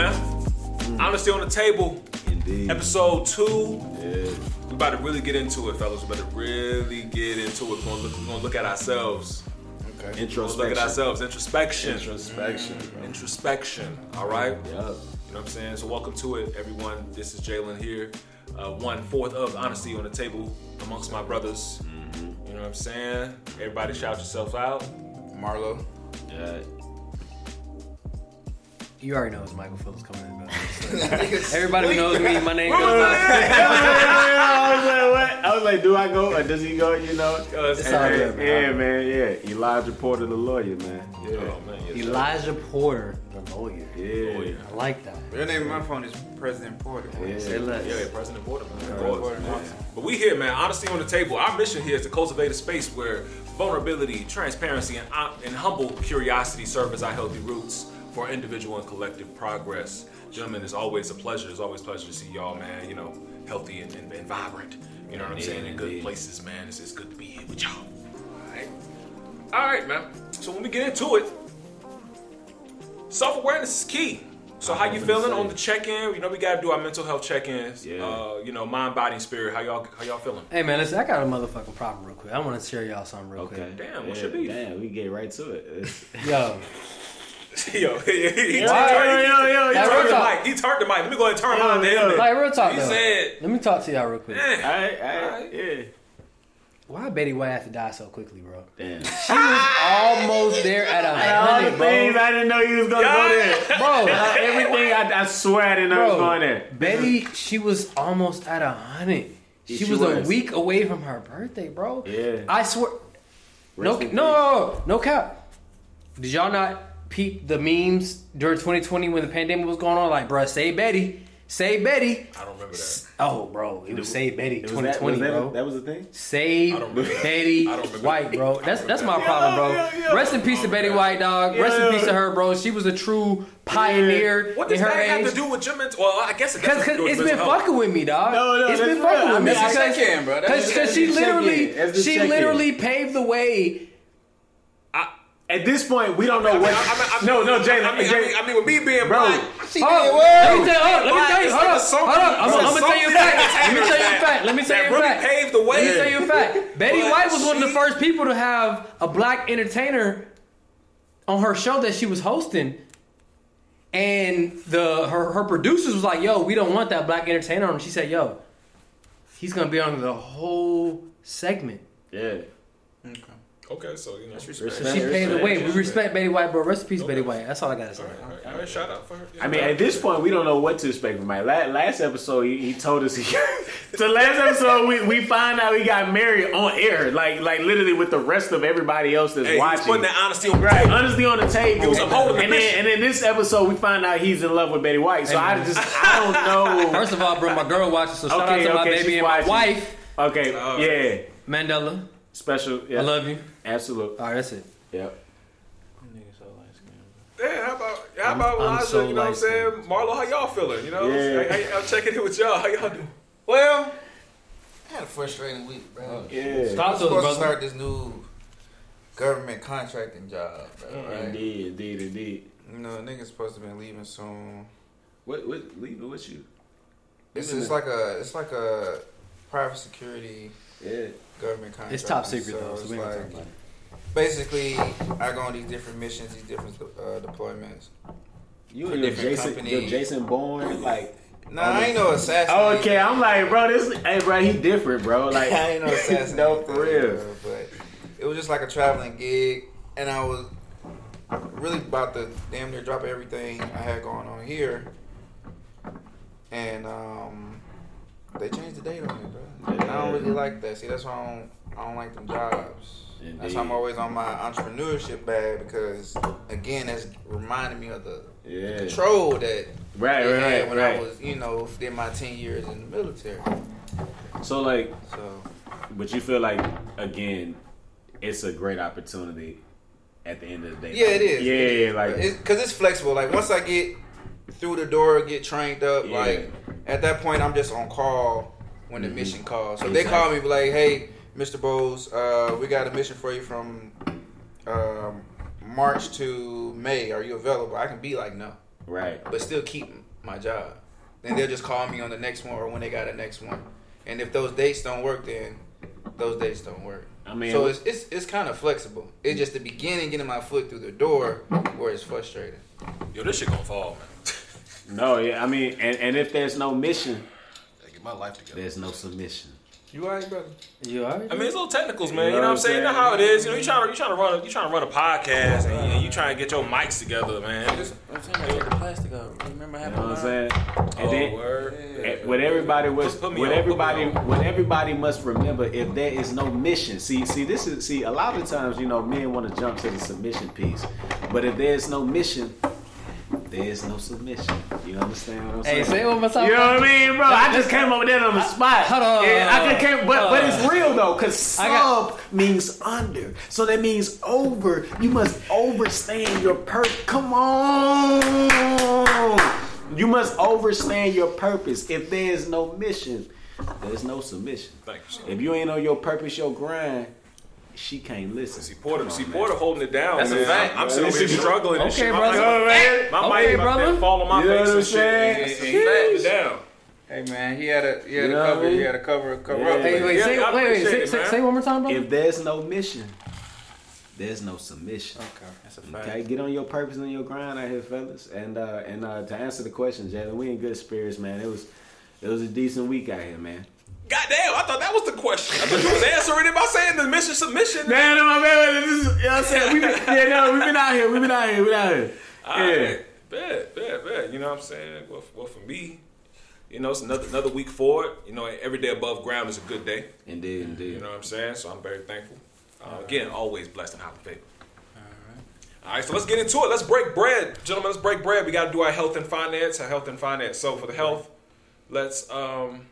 up, man? Honesty on the table, Indeed. episode two. Yeah. We about to really get into it, fellas. We about to really get into it. We're gonna look, we're gonna look at ourselves. Okay. We're gonna Introspection. look at ourselves. Introspection. Introspection. bro. Introspection. All right. Yup. You know what I'm saying? So welcome to it, everyone. This is Jalen here. Uh, one fourth of honesty on the table amongst my brothers. You know what I'm saying? Everybody shout yourself out. Marlo. Yeah. You already know it's Michael Phillips coming in. But everybody who knows me, my name goes by. I was like, what? I was like, do I go or does he go? You know? it's Hey, all good, bro. yeah, man. Yeah. Elijah Porter, the lawyer, man. Yeah. Oh man, yes, sir. Elijah Porter, the lawyer. Yeah. Oh, yeah. I like that. Your name on my phone is President Porter. Yeah. Say less. Yeah, yeah, President Porter, man. Of President course. Porter. But we here, man. Honesty on the table. Our mission here is to cultivate a space where vulnerability, transparency, and, uh, and humble curiosity serve as our healthy roots for individual and collective progress. Gentlemen, it's always a pleasure. It's always a pleasure to see y'all, man. You know, healthy and, and, and vibrant. You know what I'm Indeed, saying? In good indeed. places, man. It's, it's good to be here with y'all. All right. All right, man. So when we get into it, self awareness is key. So how you feeling on the check-in? You know we gotta do our mental health check-ins. Yeah. Uh, you know, mind, body, and spirit. How y'all how y'all feeling? Hey man, listen, I got a motherfucking problem real quick. I want to share y'all something real quick. Okay. Damn, what's Yeah, your beef? Damn, we get right to it. Yo, yo, he, he, he, Yo, turned, yo, yo, yo, he yo, turned the talk. mic. He turned the mic. Let me go ahead and turn Yo, mine to yo. him. like real talk He though. said, Let me talk to y'all real quick. Alright, alright, Alright. yeah. Why Betty White have to die so quickly, bro? Damn. She was almost there at a All the hundred, things bro. I didn't know you was gonna go there. Bro, Everything I, I swear I didn't know was bro, going there. Betty, she was almost at a hundred. She, She was, a week away from her birthday, bro. Yeah. I swear. No, Rest in no, no cap. Did y'all not peep the memes during 2020 when the pandemic was going on? Like, bruh, say Betty, say Betty. I don't remember that. Oh, bro, it was Save Betty It that, 2020, that, bro. that was the thing? Save I don't remember. Betty I don't remember. White, bro. That's that's my that. problem, bro. Yo, yo, yo. Rest in peace to Betty White, dog. Rest in peace to her, bro. She was a true pioneer What in does her that have to do with your mental? Well, I guess it does. Cause, cause it's been health. fucking with me, dog. No, no, it's been that's fucking with me I mean, I because bro. Because she that's the check-in. literally she literally paved the way. At this point, we don't know I mean, what. I mean, I mean, no, no, Jalen. I mean, I mean, I mean, with me being Bro. black, She Oh, did let well. me tell, let me tell you, It's hold like up, hold up. I'm, I'm gonna tell you a fact. Let me tell you a fact. Let me tell you a really fact. paved the way. Let me tell you a fact. Betty White was one of the first people to have a black entertainer on her show that she was hosting. And the her her producers was like, "Yo, we don't want that black entertainer on." She said, "Yo, he's gonna be on the whole segment." Yeah. Okay, so you know, respect. So she paved the way. We respect Betty White, bro. Rest in peace, Betty White. That's all I gotta say. All right, all right, shout out for her. I mean, at this point, we don't know what to expect from Mike. La- Last episode, he, he told us he. so last episode, we, we find out he got married on air, like like literally with the rest of everybody else that's hey, he's watching. putting that honesty on the Right, table. honestly on the table. He was upholding the and then, and then this episode, we find out he's in love with Betty White. So I just, I don't know. First of all, bro, my girl watches, so shout Okay, out to my baby she's and my wife, Okay, Oh. yeah, Mandela. special. Yeah, I love you. Absolute. All right, that's it. Yep. Yeah, how about how about I'm Elijah? so you know what I'm saying? light-skinned. Marlo, how y'all feeling? You know, Yeah. Hey, how- I'm checking in with y'all. How y'all doing? Well, I had a frustrating week, bro. Oh, yeah. I'm Stop those, supposed to start this new government contracting job, bro, mm, right? Indeed, indeed, indeed. You know, niggas supposed to be leaving soon. What? What? Leave it with you. It's Leaving it's it. like a it's like a private security Yeah. government contract. It's top secret though, so we ain't gonna like talk about it. Basically I go on these different missions, these different uh, deployments. You and your Jason, companies. your Jason Bourne, like. Nah, I ain't no assassin. Oh, okay, I'm like, bro, this, hey, bro, he different, bro. Like, I ain't no assassin. no, for real. But it was just like a traveling gig, and I was really about to damn near drop everything I had going on here. And um, they changed the date on me, bro. And I don't really like that. See, that's why I don't, I don't like them jobs. That's why I'm always on my entrepreneurship bag because, again, that's reminding me of the Yeah. control that Right, they right, had right, when right. I was, you know, did my 10 years in the military. So, like, So, but you feel like, again, it's a great opportunity at the end of the day. Yeah, it is. Yeah, It is. like, because it's flexible. Like once I get through the door, get trained up. Yeah. Like at that point, I'm just on call when the Mhm. mission calls. So if they call me, like, "Hey, Mr. Bowles, uh, we got a mission for you from um, March to May. Are you available?" I can be like, "No." Right. but still keep my job. Then they'll just call me on the next one or when they got a next one. And if those dates don't work, then those dates don't work. I mean, so it's it's, it's kind of flexible. It's just the beginning, getting my foot through the door, where it's frustrating. Yo, this shit gonna fall, man. no, yeah. I mean, and, and if there's no mission, Gotta get my life together. there's no submission. You alright, brother? You alright? I mean, it's a little technicals, man. You You know know, what I'm what saying? I'm You know how it is. You know, you trying to you trying to run a, you trying to run a podcast, and you, you trying to get your mics together, man. I'm saying, take the plastic out. Remember You know what I'm saying? And oh, then, word. Eh, what everybody was, Put- put me what on, put me everybody, on. what everybody must remember, if there is no mission, see, see, this is, see, a lot of times, you know, men want to jump to the submission piece, but if there's no mission, there is no submission. You understand what I'm Hey, saying? say it one more time. You know what I mean, bro? I just came over there on the spot. Hold on. Yeah, I just came, but but it's real though, cause sub got- means under, so that means over. You must overstand your purpose. Come on, you must overstand your purpose. If there is no mission, there's no submission. Thank you. Sir. If you ain't on your purpose, your grind, she can't listen. See Porter, Come on, see man. Porter holding it down. That's a fact, I'm, I'm sitting here Listen- struggling and Okay, shit. My brother. mic- My Okay, mic brother. to fall on my You face and shit. saying? And, and he backed it down. Hey man, he had a he had You a know what I cover. mean? He had a cover cover Yeah. up. Hey, wait, Yeah, say, wait, wait, say, it, say, say one more time, bro. If there's no mission, there's no submission. Okay, that's a fact. Okay, get on your purpose and your grind out here, fellas. And uh, and uh, to answer the question, Jalen, we in good spirits, man. It was it was a decent week out here, man. Goddamn, I thought that was the question. I thought you was answering it by saying the mission submission. Man, no, my man, this is, you know what I'm saying? We been, yeah, no, we've been out here, we've been out here, we've been out here. All Yeah. right. Bet, bet, bet. You know what I'm saying? Well, well, for me, you know, it's another another week forward. You know, every day above ground is a good day. Indeed, indeed. You know what I'm saying? So I'm very thankful. Uh, again, always blessed and highly favored. All right, so let's get into it. Let's break bread, gentlemen. Let's break bread. We got to do our health and finance. Our health and finance. So for the health, let's. um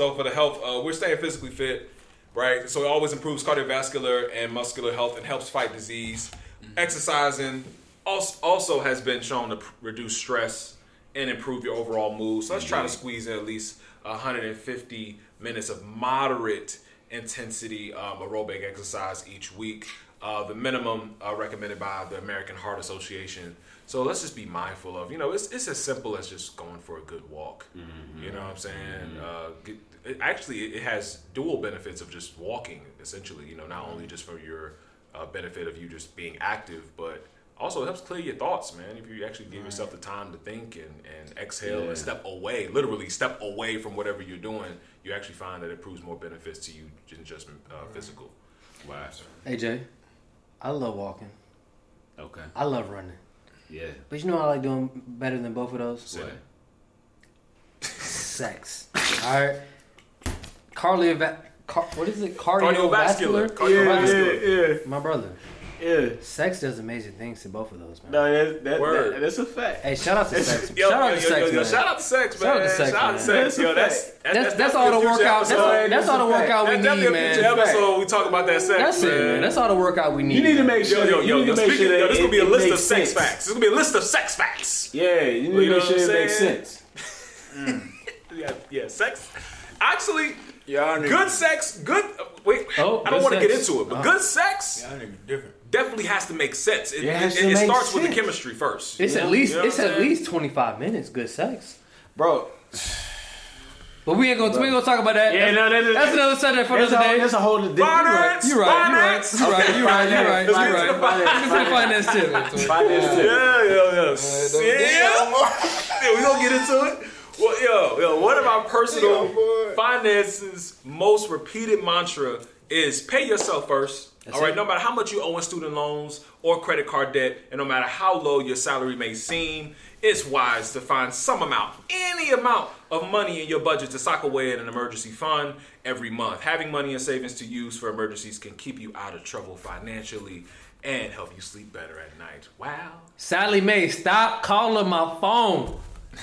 So for the health, uh, we're staying physically fit, right? So it always improves cardiovascular and muscular health and helps fight disease. Exercising also, also has been shown to pr- reduce stress and improve your overall mood. So let's try to squeeze in at least 150 minutes of moderate intensity um, aerobic exercise each week. Uh, the minimum uh, recommended by the American Heart Association. So let's just be mindful of, you know, it's, it's as simple as just going for a good walk. You know what I'm saying? Uh, get, it, actually, it has dual benefits of just walking, essentially, you know, not only just for your uh, benefit of you just being active, but also it helps clear your thoughts, man. If you actually give yourself the time to think and, and exhale Yeah. and step away, literally step away from whatever you're doing, you actually find that it proves more benefits to you than just uh, physical. Wow. Hey, Jay, I love walking. Okay. I love running. Yeah. But you know what I like doing better than both of those? What? Sex. All right. Cardiovascular. Car- what is it? Cardiovascular. Cardiovascular. Cardiovascular. yeah, My brother. yeah, yeah. Sex does amazing things to both of those, man. No, that, that, Word. that, that's a fact. Hey, shout out to sex. Yo, shout out to yo, sex, yo, yo, man. shout out to sex, man. Shout out to sex, Shout out to sex. That's Yo, that's fact. That's, that's, all the workout. That's, all, that's all the That's a workout we That's need, definitely a man. future episode. We talk about that sex. That's it, man. That's all the workout we need. You need to make sure. Yo, yo, yo, you need to make speaking, sure yo, that this it- gonna be a list of sex facts. This gonna be a list of sex facts. Yeah, you need to make sure it makes sense. Yeah, yeah, sex. Actually, Y'all good sex, good. uh, Wait, Oh, I don't want to get into it, but Oh. good sex y'all niggas different. definitely has to make sense. It, It has it, it make starts with the chemistry first. It's You at least you know it's at least twenty five minutes good sex. Bro, But we ain't gonna we ain't gonna talk about that. Yeah, that's, no, that is- that's another subject for another day. that's a whole different. Finance, You're right. You're right. You're right. You're right. You're right. You're Let's get to the finance. Tip. Finance tip. Yeah, yeah, yeah. don't yeah. get no more. yeah, we gonna get into it. Well, yo, yo, one of my personal finances most repeated mantra is pay yourself first. That's all right, it. no matter how much you owe in student loans or credit card debt, and no matter how low your salary may seem, it's wise to find some amount, any amount of money in your budget to sock away in an emergency fund every month. Having money and savings to use for emergencies can keep you out of trouble financially and help you sleep better at night. Wow. Sallie Mae, stop calling my phone.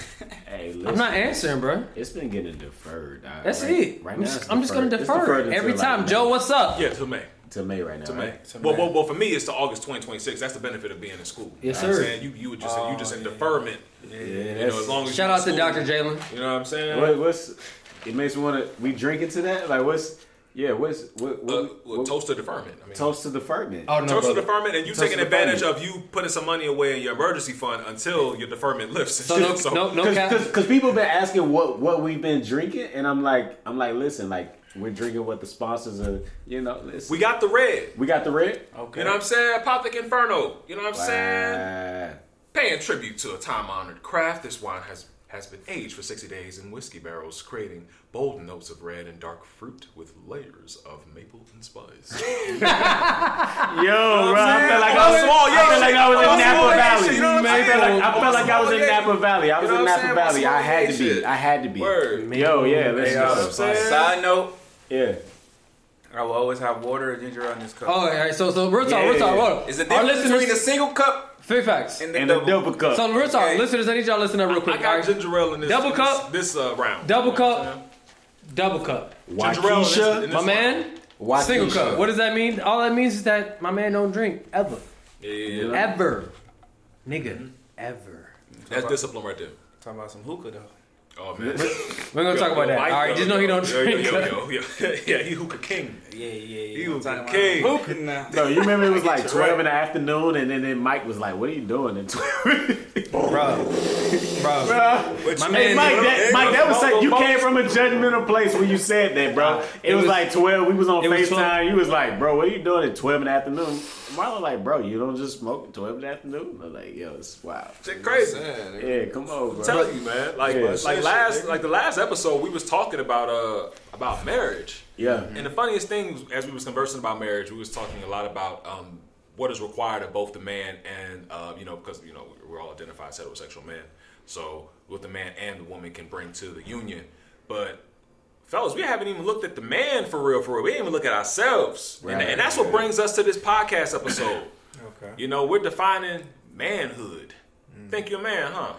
Hey, listen, I'm not answering, bro. It's been getting deferred. That's right, it. Right I'm now, just, I'm just gonna defer every time. like, Joe, May. what's up? Yeah, to May. To May right now. To May. right? To Well, May. well, well, for me, it's to August 2026. That's the benefit of being in school. Yes, You know sir. saying? You, you would just you just Oh, in yeah. deferment. Yeah, You know, as long as Shout you out to Dr. school. Jalen. You know what I'm saying? What, what's it makes me want to we drink into that like what's Yeah, what's what, what, Uh, what- toast to deferment. I mean, toast to deferment. Oh no, toast to brother. deferment, and you Toast taking advantage deferment. of you putting some money away in your emergency fund until your deferment lifts. So shit. no, no, no cap. Because people been asking what what we've been drinking, and I'm like I'm like listen, like we're drinking what the sponsors are. You know, listen. we got the red. we got the red. Okay. You know what I'm saying? Apothic Inferno. You know what I'm saying? Paying tribute to a time-honored craft, this wine has has been aged for 60 days in whiskey barrels, creating bold notes of red and dark fruit with layers of maple and spice. Yo, bro, I felt like I was, Small, I felt like I was in Napa Valley. you know what I'm felt saying? like I felt like I was in oh, Napa Valley. I was in Napa? Valley. I had to be. I had to be. Yo, yeah, let's go. what I'm saying? Side note, Yeah. I will always have water or ginger on this cup. Oh, all right. So, so real talk, real talk. Hold on. Is the Our difference between a single cup fair facts. and the And a double? double cup. So real talk, Okay. listeners, I need y'all to listen up real quick. I quick. got all right? ginger ale in this Double this, cup? this uh, round. Double You know what I'm cup, double cup, Ginger ale in this- in this my round. man. Waukesha. Single cup. What does that mean? All that means is that my man don't drink ever, Yeah, yeah, yeah. ever, nigga, ever. That's discipline right there. Talking about some hookah though. Oh man, We're gonna talk about that. All right, just know he don't yo, drink. Yo, yo, yo, yo. yeah, he hookah king. Yeah, yeah, yeah. He I'm was talking a about king. Hookah now. No, you remember it was like Right. 12 in the afternoon, and then, then Mike was like, What are you doing at 12? bro, bro. But My you- man- Hey, Mike, that, Mike, that was like, you came from a judgmental place when you said that, bro. It, It was, was- like 12. We was on FaceTime. you was like, bro, what are you doing at 12 in the afternoon? Marlon was like, bro, you don't just smoke at 12 in the afternoon? I'm like, yo, it's wild. Shit crazy. Yeah, come on, bro. I'm telling you, man. Like, Yeah. like Shit, last, shit, like the last episode, we was talking about uh about marriage. Yeah. And the funniest thing, as we was conversing about marriage, we was talking a lot about um, what is required of both the man and uh, you know because you know we're all identified as heterosexual men. So what the man and the woman can bring to the union, but. Fellas, we haven't even looked at the man for real, for real. We didn't even look at ourselves, and, Right, and that's what brings us to this podcast episode. Okay. You know, we're defining manhood. Mm. Think you're a man, huh?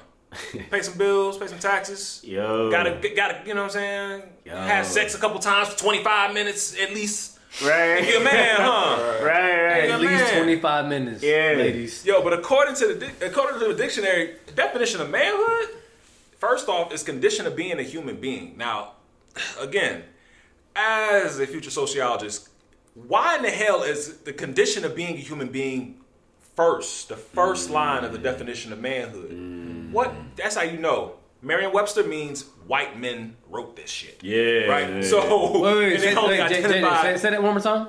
pay some bills, pay some taxes. Yo. Gotta, gotta, you know what I'm saying? Yo. Had sex a couple times for 25 minutes at least. Right. Think you're a man, huh? Right, right. At least man. 25 minutes, Yeah. ladies. Yo, but according to the according to the dictionary, definition of manhood, first off, is condition of being a human being. Now, again, as a future sociologist, why in the hell is the condition of being a human being first, the first mm. line of the definition of manhood? Mm. What? That's how you know. Merriam-Webster means white men wrote this shit. Yeah. Right. yeah. So Wait, wait, and say, wait, J- J- identify- say, say that one more time.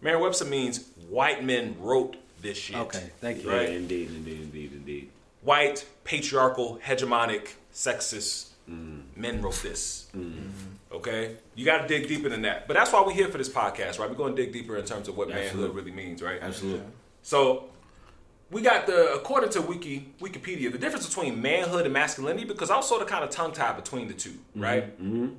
Merriam-Webster means white men wrote this shit. Okay, thank you. Yeah, Right. indeed, indeed, indeed, indeed. white, patriarchal, hegemonic, sexist mm. men wrote this. Mm-hmm. Okay? You got to dig deeper than that. But that's why we're here for this podcast, right? We're going to dig deeper in terms of what manhood really means, right? Absolutely. So, we got the, according to Wiki Wikipedia, the difference between manhood and masculinity, because I was sort of kind of tongue tied between the two, mm-hmm. right? Mm-hmm.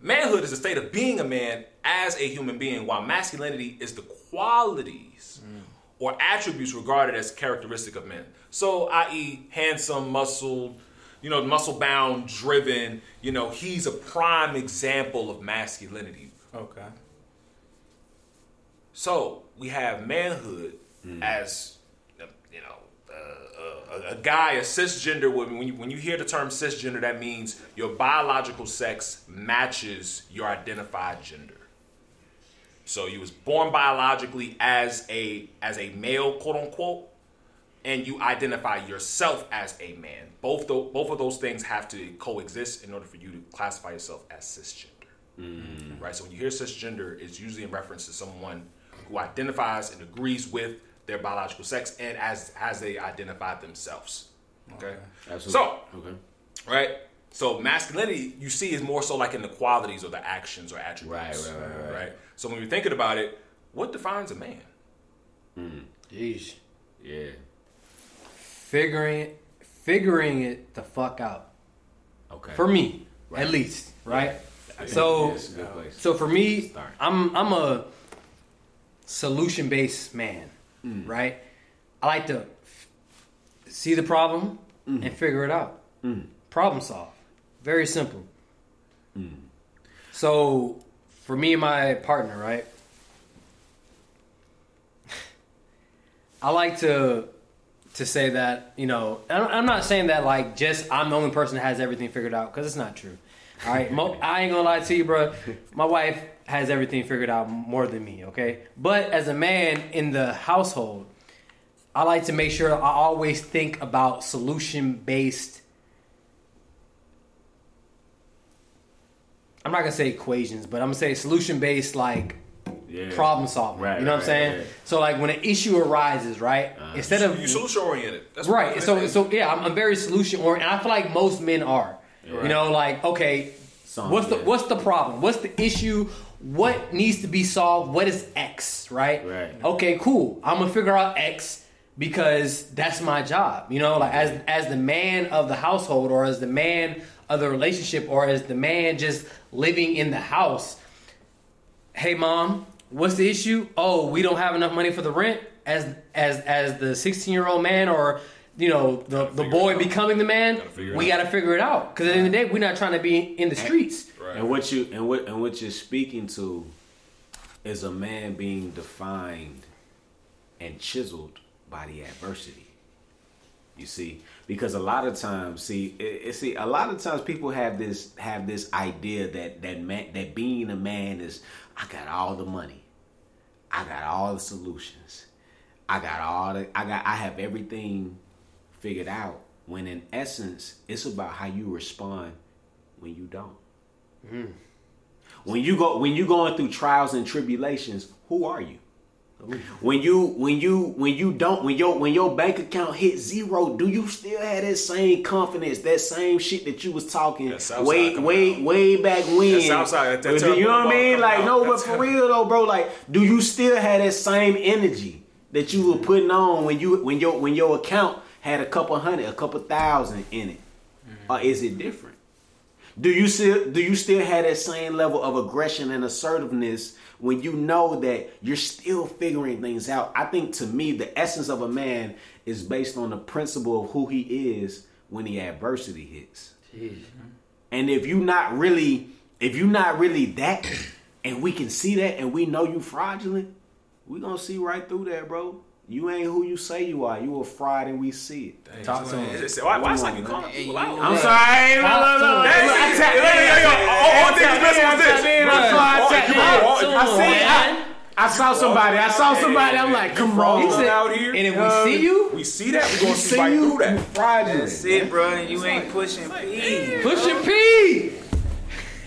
Manhood is the state of being a man as a human being, while masculinity is the qualities mm. or attributes regarded as characteristic of men. So, i.e., handsome, muscled, you know, muscle bound, driven, you know, he's a prime example of masculinity. Okay. So we have manhood as uh, you know uh, uh, a, a guy, a cisgender. woman. when you, when you hear the term cisgender, that means your biological sex matches your identified gender. So you was born biologically as a as a male, quote unquote, and you identify yourself as a man. Both tho- both of those things have to coexist in order for you to classify yourself as cisgender mm. right? So when you hear cisgender, it's usually in reference to someone who identifies and agrees with their biological sex and as as they identify themselves. Okay. Absolutely. So okay. right. So masculinity, you see, is more so like in the qualities or the actions or attributes. Right, right, right, right. So when you're thinking about it, what defines a man? Hmm. Jeez. Yeah. Figuring it, figuring it the fuck out. Okay. For me, Right. at least, right? Think So, it's a good place. so for me, I'm I'm a solution based man, Mm. right? I like to f- see the problem Mm. and figure it out. Problem solve, very simple. Mm. So for me and my partner, right? I like to to say that you know I'm not saying that like just I'm the only person that has everything figured out because it's not true. All right, Mo, I ain't gonna lie to you, bro. My wife has everything figured out more than me, okay? But as a man in the household, I like to make sure I always think about solution based. I'm not gonna say equations, but I'm gonna say solution based like Yeah. problem solving. Right, you know what I'm saying? right. So like when an issue arises, right? Uh-huh. Instead of You solution oriented. That's right, so is. so yeah, I'm, I'm very solution oriented. I feel like most men are. You know, like okay, Some, what's the yeah. what's the problem? What's the issue? What needs to be solved? What is X? Right. Right. Okay, cool. I'm gonna figure out X because that's my job. You know, like as as the man of the household, or as the man of the relationship, or as the man just living in the house. Hey, mom, what's the issue? Oh, we don't have enough money for the rent. As as as the 16 year old man, or you know the the boy becoming the man, Gotta we got to figure it out. Because at the end of the day, we're not trying to be in the streets. Right. And what you and what and what you're speaking to is a man being defined and chiseled by the adversity. You see, because a lot of times, see, it, it- see, a lot of times people have this have this idea that that man that being a man is I got all the money, I got all the solutions, I got all the I got I have everything figured out. When in essence, it's about how you respond when you don't. Hmm. When you go when you going through trials and tribulations, who are you? When you when you when you don't when your when your bank account hit zero, do you still have that same confidence, that same shit that you was talking way way out. way back when? That that you know what I mean? Like ball no, but for real though, bro. Like, do you still have that same energy that you were putting on when you when your when your account had a couple hundred, a couple thousand in it, or is it different? Do you still do you still have that same level of aggression and assertiveness when you know that you're still figuring things out? I think to me the essence of a man is based on the principle of who he is when the adversity hits. And if you not really if you not really that and we can see that and we know you fraudulent, we gonna see right through that, bro. You ain't who you say you are. You a fraud and we see it. Dang, Talk to him. it's- it's- Why, why it's like you calling people out? I'm sorry. No, no, no. Hey, I hey, tapped hey, in. hey, hey, yo, all- all I niggas messing with this. in, that's why I Right. tapped You in. all- I see. I, I saw somebody. I saw somebody. I'm like, come on. He said- out here. and if we see um, you, We see that. We We gonna see see right you. through You that. fraudulent. That's it, bro. And you ain't pushing P. push your P.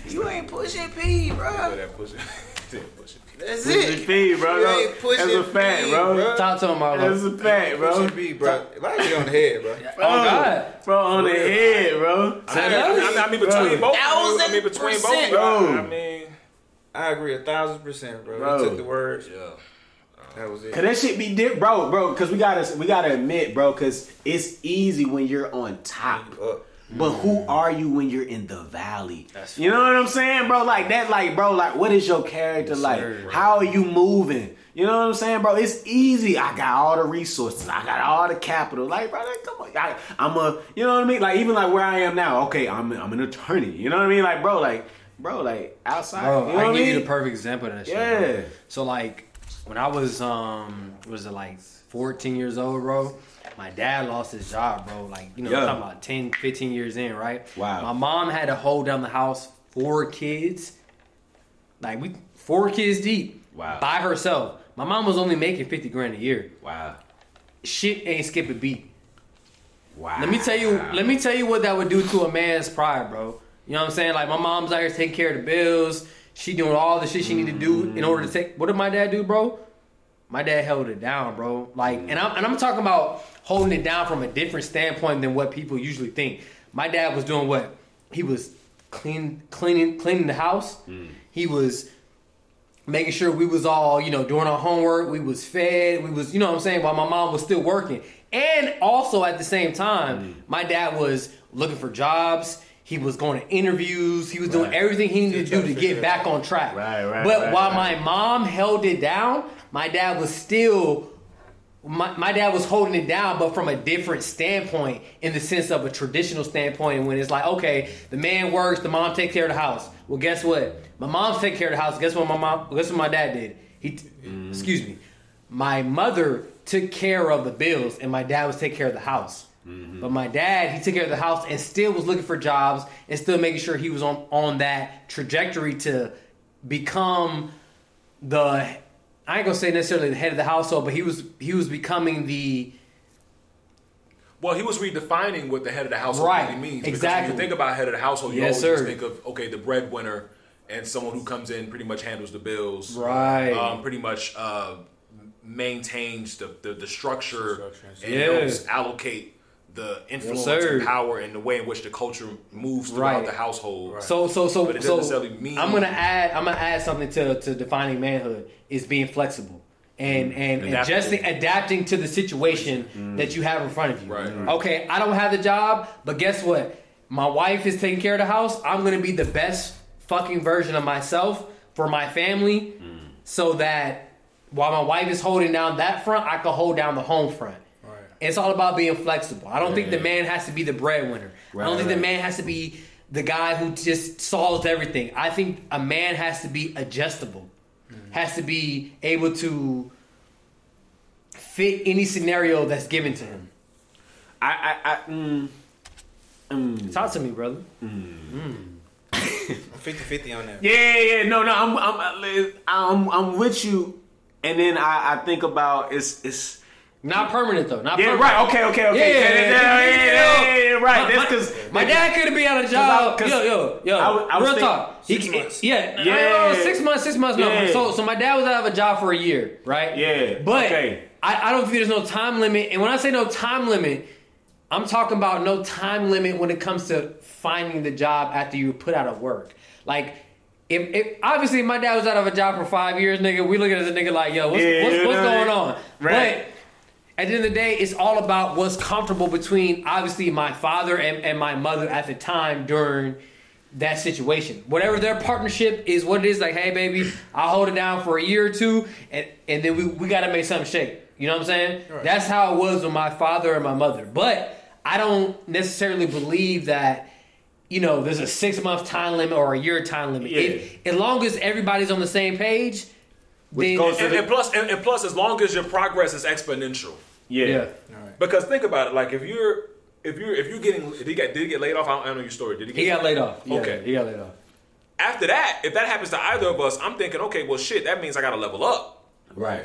You ain't pushing P, bro. That pushing. pushing. That's it. your P, bro. You ain't pushing That's a fact, P, bro. bro. Talk to him, That's a fact, bro. Pushing B, bro. Why you on the head, bro? Oh God. Bro, on the head, bro. I mean, I mean, I mean between both. I mean between both. Thousand Bro. I mean, I agree a thousand percent, bro. Bro. You took the words. yeah. That was it. Cause that shit be different, bro, bro. Cause we gotta, we gotta admit, bro. Cause it's easy when you're on top, Uh, but who are you when you're in the valley? you know what I'm saying, bro? Like that, like, bro, like, what is your character like? How are you moving? You know what I'm saying, bro? It's easy. I got all the resources. I got all the capital. Like, bro, like, come on. I, I'm a, you know what I mean? Like, even like where I am now. Okay, I'm, I'm an attorney. You know what I mean? Like, bro, like, bro, like outside. Bro, you know I give mean? you the perfect example of that shit. Yeah. bro. So like when I was um was it like 14 years old, bro? My dad lost his job, bro. Like, you know, Yeah. I'm talking about 10, 15 years in, right? Wow. My mom had to hold down the house four kids. Like we four kids deep. Wow. By herself. My mom was only making 50 grand a year. Wow. Shit ain't skip a beat. Wow. Let me tell you. Let me tell you what that would do to a man's pride, bro. You know what I'm saying? Like my mom's out here taking care of the bills. She doing all the shit she need to do in order to take. What did my dad do, bro? My dad held it down, bro. Like, and I'm and I'm talking about holding it down from a different standpoint than what people usually think. My dad was doing what? He was clean, cleaning, cleaning the house. He was making sure we was all, you know, doing our homework, we was fed, we was, you know what I'm saying, while my mom was still working. And also at the same time, my dad was looking for jobs. He was going to interviews. He was doing everything he needed to do to to get back on track. Right, right, But right, while right. my mom held it down, my dad was still my, my dad was holding it down, but from a different standpoint, in the sense of a traditional standpoint, when it's like, okay, the man works, the mom takes care of the house. Well, guess what? My mom's taking care of the house. Guess what my mom? Guess what my dad did? He, t- mm-hmm. excuse me, my mother took care of the bills, and my dad was taking care of the house. Mm-hmm. But my dad, he took care of the house and still was looking for jobs and still making sure he was on on that trajectory to become the I ain't gonna say necessarily the head of the household, but he was he was becoming the Well, he was redefining what the head of the household Right, really means. Because exactly. when you think about head of the household, you Yes, always just think of okay, the breadwinner and someone who comes in, pretty much handles the bills, Right. Um, pretty much uh, maintains the, the the structure Structure and and Yeah. helps allocate the influence sir. and power and the way in which the culture moves throughout Right. the household. So so so But it so doesn't necessarily mean- I'm gonna add I'm gonna add something to to defining manhood is being flexible and mm. and Adaptable. adjusting adapting to the situation that you have in front of you. Right. Okay, I don't have the job, but guess what? My wife is taking care of the house. I'm gonna be the best fucking version of myself for my family, mm. so that while my wife is holding down that front, I can hold down the home front. Right. It's all about being flexible. I don't think the man has to be the breadwinner. I don't Right, think the man has to be the guy who just solves everything. I think a man has to be adjustable, has to be able to fit any scenario that's given to him. I, I, I mm, mm. Talk to me, brother. I'm 50-50 on that. Yeah, yeah, yeah. No, no. I'm, I'm, I'm, I'm with you. And then I, I think about it's, it's. Not permanent though. Not Yeah, permanent. right. Okay, okay, okay. Yeah, Yeah, yeah, yeah, yeah, right. That's because My dad could have been on a job. yo, yo, yo. I was- I was real talk. Six can- months. Yeah, Yeah. yeah. Six months. Six months. No. So, so my dad was out of a job for a year, right? Yeah, But okay. I, I don't think there's no time limit. And when I say no time limit, I'm talking about no time limit when it comes to finding the job after you put out of work. Like. If, if obviously my dad was out of a job for five years, nigga, we looking at the nigga like, yo, what's, Yeah, what's, what's going on? right. But at the end of the day, it's all about what's comfortable between obviously my father and, and my mother at the time during that situation. Whatever their partnership is, what it is, like, hey, baby, I'll hold it down for a year or two, and, and then we, we got to make something shake. You know what I'm saying? That's how it was with my father and my mother. But I don't necessarily believe that. You know, there's a six month time limit or a year time limit. Yeah. If- as long as everybody's on the same page, then goes to And, and plus, and, and plus, as long as your progress is exponential, yeah. yeah. Alright. because think about it, like if you're if you're if you're getting did he get did he get laid off? I don't, I don't know your story. Did he? Get He got laid off. Yeah, Okay. he got laid off. After that, if that happens to either of us, I'm thinking, okay, well, shit, that means I got to level up. Right.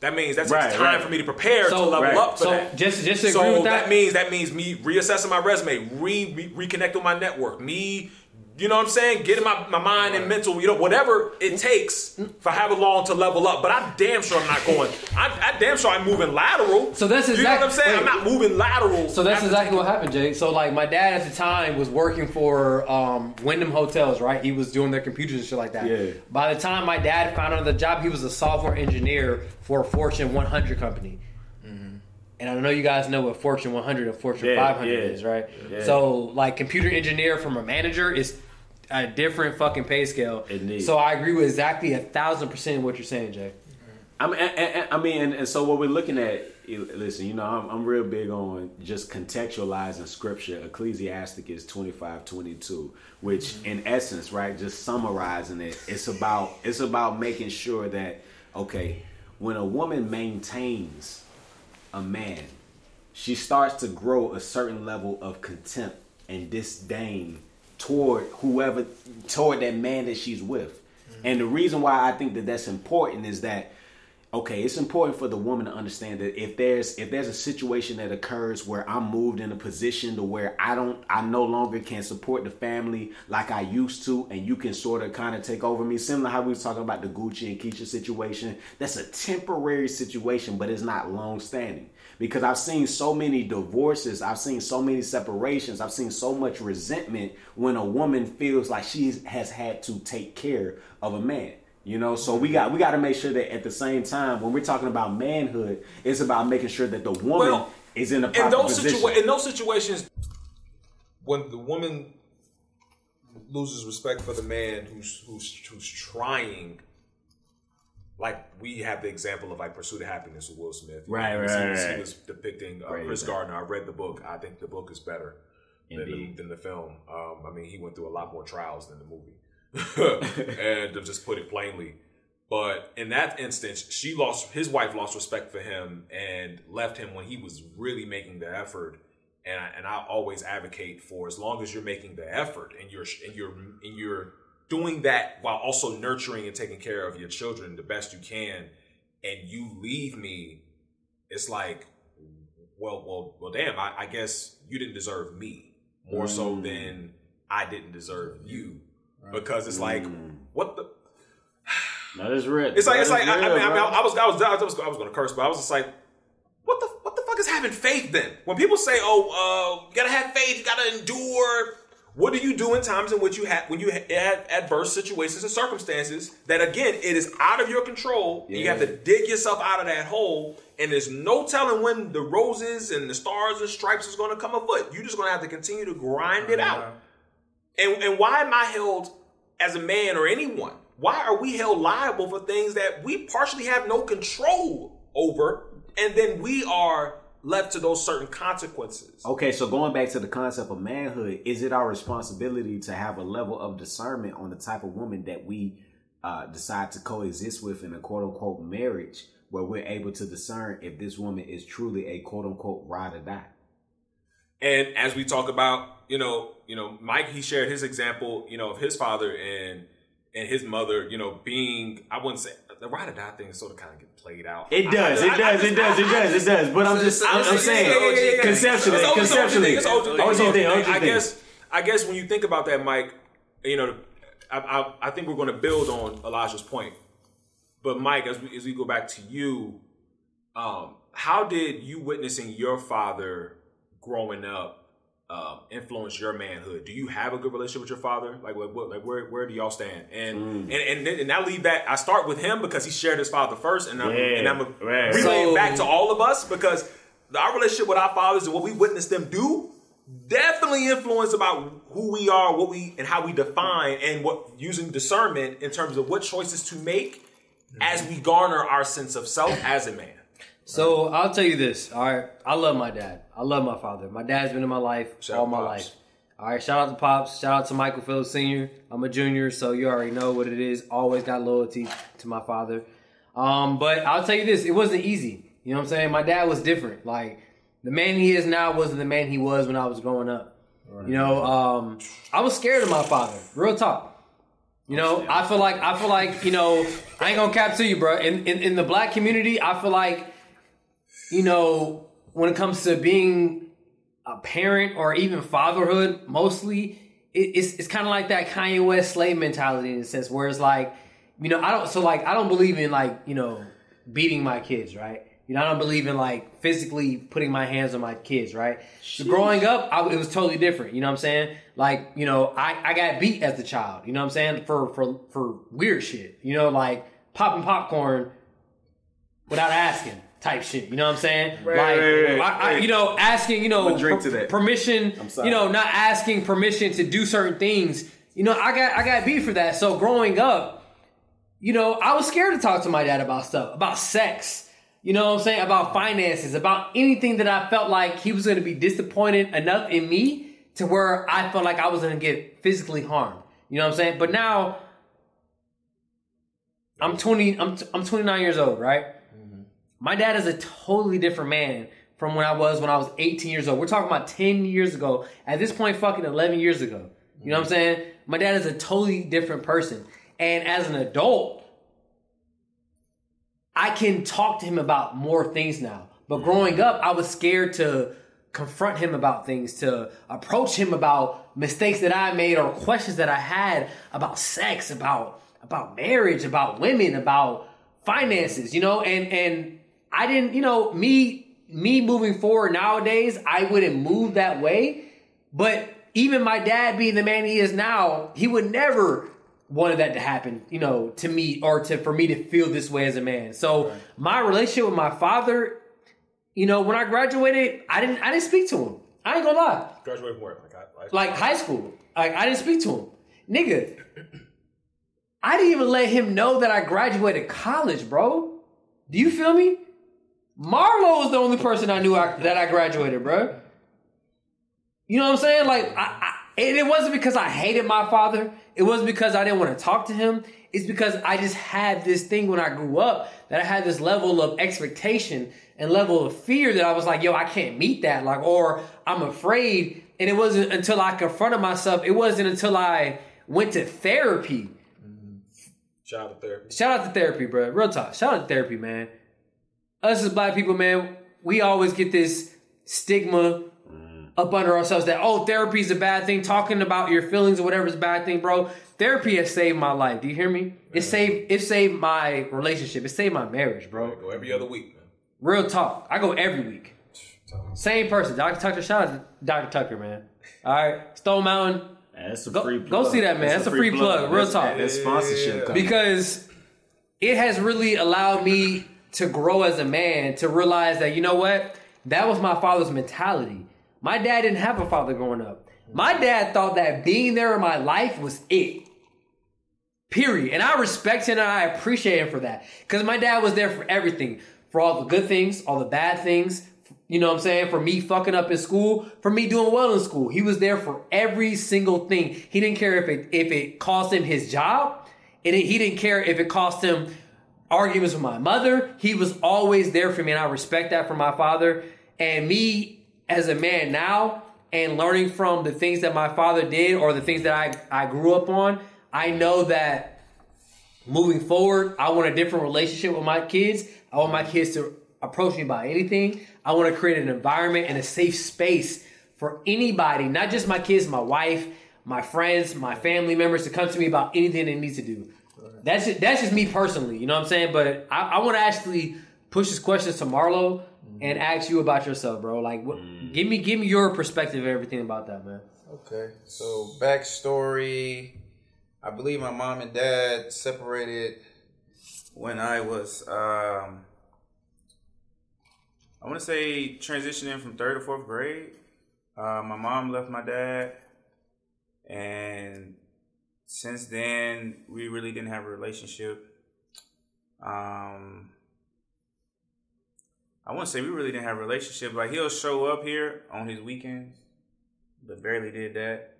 That means that's Right, time right. for me to prepare to level right. up for So that. just just to agree so with that. that, means that means me reassessing my resume, re, re reconnect with my network, me, you know what I'm saying, getting my, my mind and mental, you know, whatever it takes for however long to level up. But I'm damn sure I'm not going. I, I damn sure I'm moving lateral. So that's exactly you know what I'm exact- saying. I'm not moving lateral. So that's after exactly what happened, Jay. So like my dad at the time was working for um, Wyndham Hotels, right? He was doing their computers and shit like that. Yeah. By the time my dad found out the job, he was a software engineer for a Fortune 100 company. And I know you guys know what Fortune 100 and Fortune Yeah, 500 yeah. is, right? Yeah. So like computer engineer from a manager is a different fucking pay scale. Indeed. So I agree with exactly a thousand percent what you're saying, Jay. I mean, and, and- I mean, and, and so what we're looking at. Listen, you know, I'm, I'm real big on just contextualizing scripture. Ecclesiasticus 25, 22, which mm-hmm. in essence, right, just summarizing it, it's about it's about making sure that okay, when a woman maintains a man, she starts to grow a certain level of contempt and disdain toward whoever toward that man that she's with. And the reason why i think that that's important is that okay it's important for the woman to understand that if there's if there's a situation that occurs where i'm moved in a position to where i don't i no longer can support the family like i used to and you can sort of kind of take over me similar how we was talking about the gucci and keisha situation that's a temporary situation but it's not long standing because I've seen so many divorces, I've seen so many separations, I've seen so much resentment when a woman feels like she has had to take care of a man. You know, so we got we got to make sure that at the same time when we're talking about manhood, it's about making sure that the woman Well, is in a in proper those position. situa- in those situations when the woman loses respect for the man who's who's who's trying like we have the example of like Pursuit of Happyness with Will Smith. Right, He right, was- he was, right. He was depicting uh, Chris. Gardner. I read the book. I think the book is better than the, than the film. Um, I mean, he went through a lot more trials than the movie, and to just put it plainly. But in that instance, she lost his wife lost respect for him and left him when he was really making the effort. And I, and I always advocate for as long as you're making the effort and you're and you're and you're doing that while also nurturing and taking care of your children the best you can, and you leave me, it's like, well, well, well, damn. I, I guess you didn't deserve me more so Mm. than I didn't deserve you, because it's like, Mm. what the. That is real. It's like That it's is like I, I mean, I, mean bro. I was I was I was I was going to curse, but I was just like, what the what the fuck is having faith then? When people say, oh, uh, you gotta have faith, you gotta endure. What do you do in times in which you have when you ha- have adverse situations and circumstances that again it is out of your control? and You have to dig yourself out of that hole, and there's no telling when the roses and the stars and stripes is going to come afoot. You're just going to have to continue to grind it out. And, and why am I held as a man or anyone? Why are we held liable for things that we partially have no control over, and then we are left to those certain consequences? Okay, so going back to the concept of manhood, is it our responsibility to have a level of discernment on the type of woman that we uh, decide to coexist with in a quote unquote marriage, where we're able to discern if this woman is truly a quote unquote ride or die? And as we talk about, you know, you know, Mike, he shared his example, you know, of his father and and his mother, you know, being I wouldn't say the ride or die thing is sort of kind of get played out. It does, I- it I- does, I it does, it just- I- I does, it does. But I'm just, I'm, I'm saying, conceptually, conceptually, It's OG thing. OG thing, I guess, I guess when you think about that, Mike, you know, I, I, I think we're going to build on Elijah's point. But Mike, as we as we go back to you, um, how did you witnessing your father growing up um, influence your manhood? Do you have a good relationship with your father? Like, what, what like where where do y'all stand? And Mm. and and then- and I leave that. I start with him because he shared his father first, and I'm Yeah, and I'm right. relay it So- back to all of us because our relationship with our fathers and what we witnessed them do definitely influence about who we are, what we and how we define, and what using discernment in terms of what choices to make as we garner our sense of self as a man. So I'll tell you this. All right, I love my dad. I love my father. My dad's been in my life Shout all my Pops. life. All right, shout out to pops. Shout out to Michael Phillips Senior. I'm a junior, so you already know what it is. Always got loyalty to my father. Um, but I'll tell you this: it wasn't easy. You know what I'm saying? My dad was different. Like the man he is now wasn't the man he was when I was growing up. You know, um, I was scared of my father. Real talk. You know, I feel like I feel like you know I ain't gonna cap to you, bro. In, in in the black community, I feel like you know when it comes to being a parent or even fatherhood, mostly it, it's it's kind of like that Kanye West slave mentality in a sense, where it's like you know I don't so like I don't believe in like you know beating my kids, right? You know I don't believe in like physically putting my hands on my kids, right? So growing up, I, it was totally different. You know what I'm saying? Like you know I I got beat as a child. You know what I'm saying for for for weird shit. You know like popping popcorn without asking type shit. You know what I'm saying? like, right, right, I, I, right. you know, asking, you know, I'ma drink to that. permission. I'm sorry. You know, not asking permission to do certain things. You know, I got I got beat for that. So growing up, you know, I was scared to talk to my dad about stuff, about sex. You know what I'm saying? About finances, about anything that I felt like he was going to be disappointed enough in me to where I felt like I was going to get physically harmed. You know what I'm saying? But now I'm 20 I'm I'm 29 years old, right? My dad is a totally different man from when I was when I was 18 years old. We're talking about 10 years ago. At this point, fucking 11 years ago. You know what I'm saying? My dad is a totally different person. And as an adult, I can talk to him about more things now. But growing up, I was scared to confront him about things, to approach him about mistakes that I made or questions that I had about sex, about about marriage, about women, about finances, you know, and and I didn't, you know, me me moving forward nowadays, I wouldn't move that way. But even my dad being the man he is now, he would never wanted that to happen, you know, to me or to for me to feel this way as a man. So my relationship with my father, you know, when I graduated, I didn't I didn't speak to him. I ain't gonna lie. Graduated from where? Like, I, I, Like high school. Like I didn't speak to him. Nigga. I didn't even let him know that I graduated college, bro. Do you feel me? Marlo was the only person I knew I, that I graduated, bro. You know what I'm saying? Like, I, I, it wasn't because I hated my father. It wasn't because I didn't want to talk to him. It's because I just had this thing when I grew up that I had this level of expectation and level of fear that I was like, yo, I can't meet that. Like, or I'm afraid. And it wasn't until I confronted myself. It wasn't until I went to therapy. Mm-hmm. Shout out to therapy. Shout out to therapy, bro. Real talk. Shout out to therapy, man. Us as black people, man, we always get this stigma mm. up under ourselves that oh, therapy is a bad thing. Talking about your feelings or whatever is a bad thing, bro. Therapy has saved my life. Do you hear me? It saved. It saved my relationship. It saved my marriage, bro. Go every other week, man. Real talk. I go every week. Same person, Dr. Tucker. Shout out to Dr. Tucker, man. All right, Stone Mountain. That's a Go- free plug. go see that, man. That's a free plug. Real That's- talk. That's sponsorship. coming. because it has really allowed me to grow as a man to realize that you know what? That was my father's mentality. My dad didn't have a father growing up. My dad thought that being there in my life was it. Period. And i respect him and i appreciate him for that. Because my dad was there for everything. For all the good things all the bad things you know what i'm saying? For me fucking up in school for me doing well in school. He was there for every single thing. He didn't care if it if it cost him his job and he didn't care if it cost him arguments with my mother. He was always there for me, and I respect that from my father. And me as a man now, and learning from the things that my father did or the things that I, I grew up on, I know that moving forward, I want a different relationship with my kids. I want my kids to approach me about anything. I want to create an environment and a safe space for anybody, not just my kids, my wife, my friends, my family members to come to me about anything they need to do. That's just, that's just me personally, you know what I'm saying? But I, I want to actually push this question to Marlo and ask you about yourself, bro. Like, what, give me give me your perspective of everything about that, man. Okay, so backstory. I believe my mom and dad separated when I was, um, I want to say transitioning from third to fourth grade. Uh, my mom left my dad, and since then we really didn't have a relationship. Um, I want to say we really didn't have a relationship. Like he'll show up here on his weekends, but barely did that.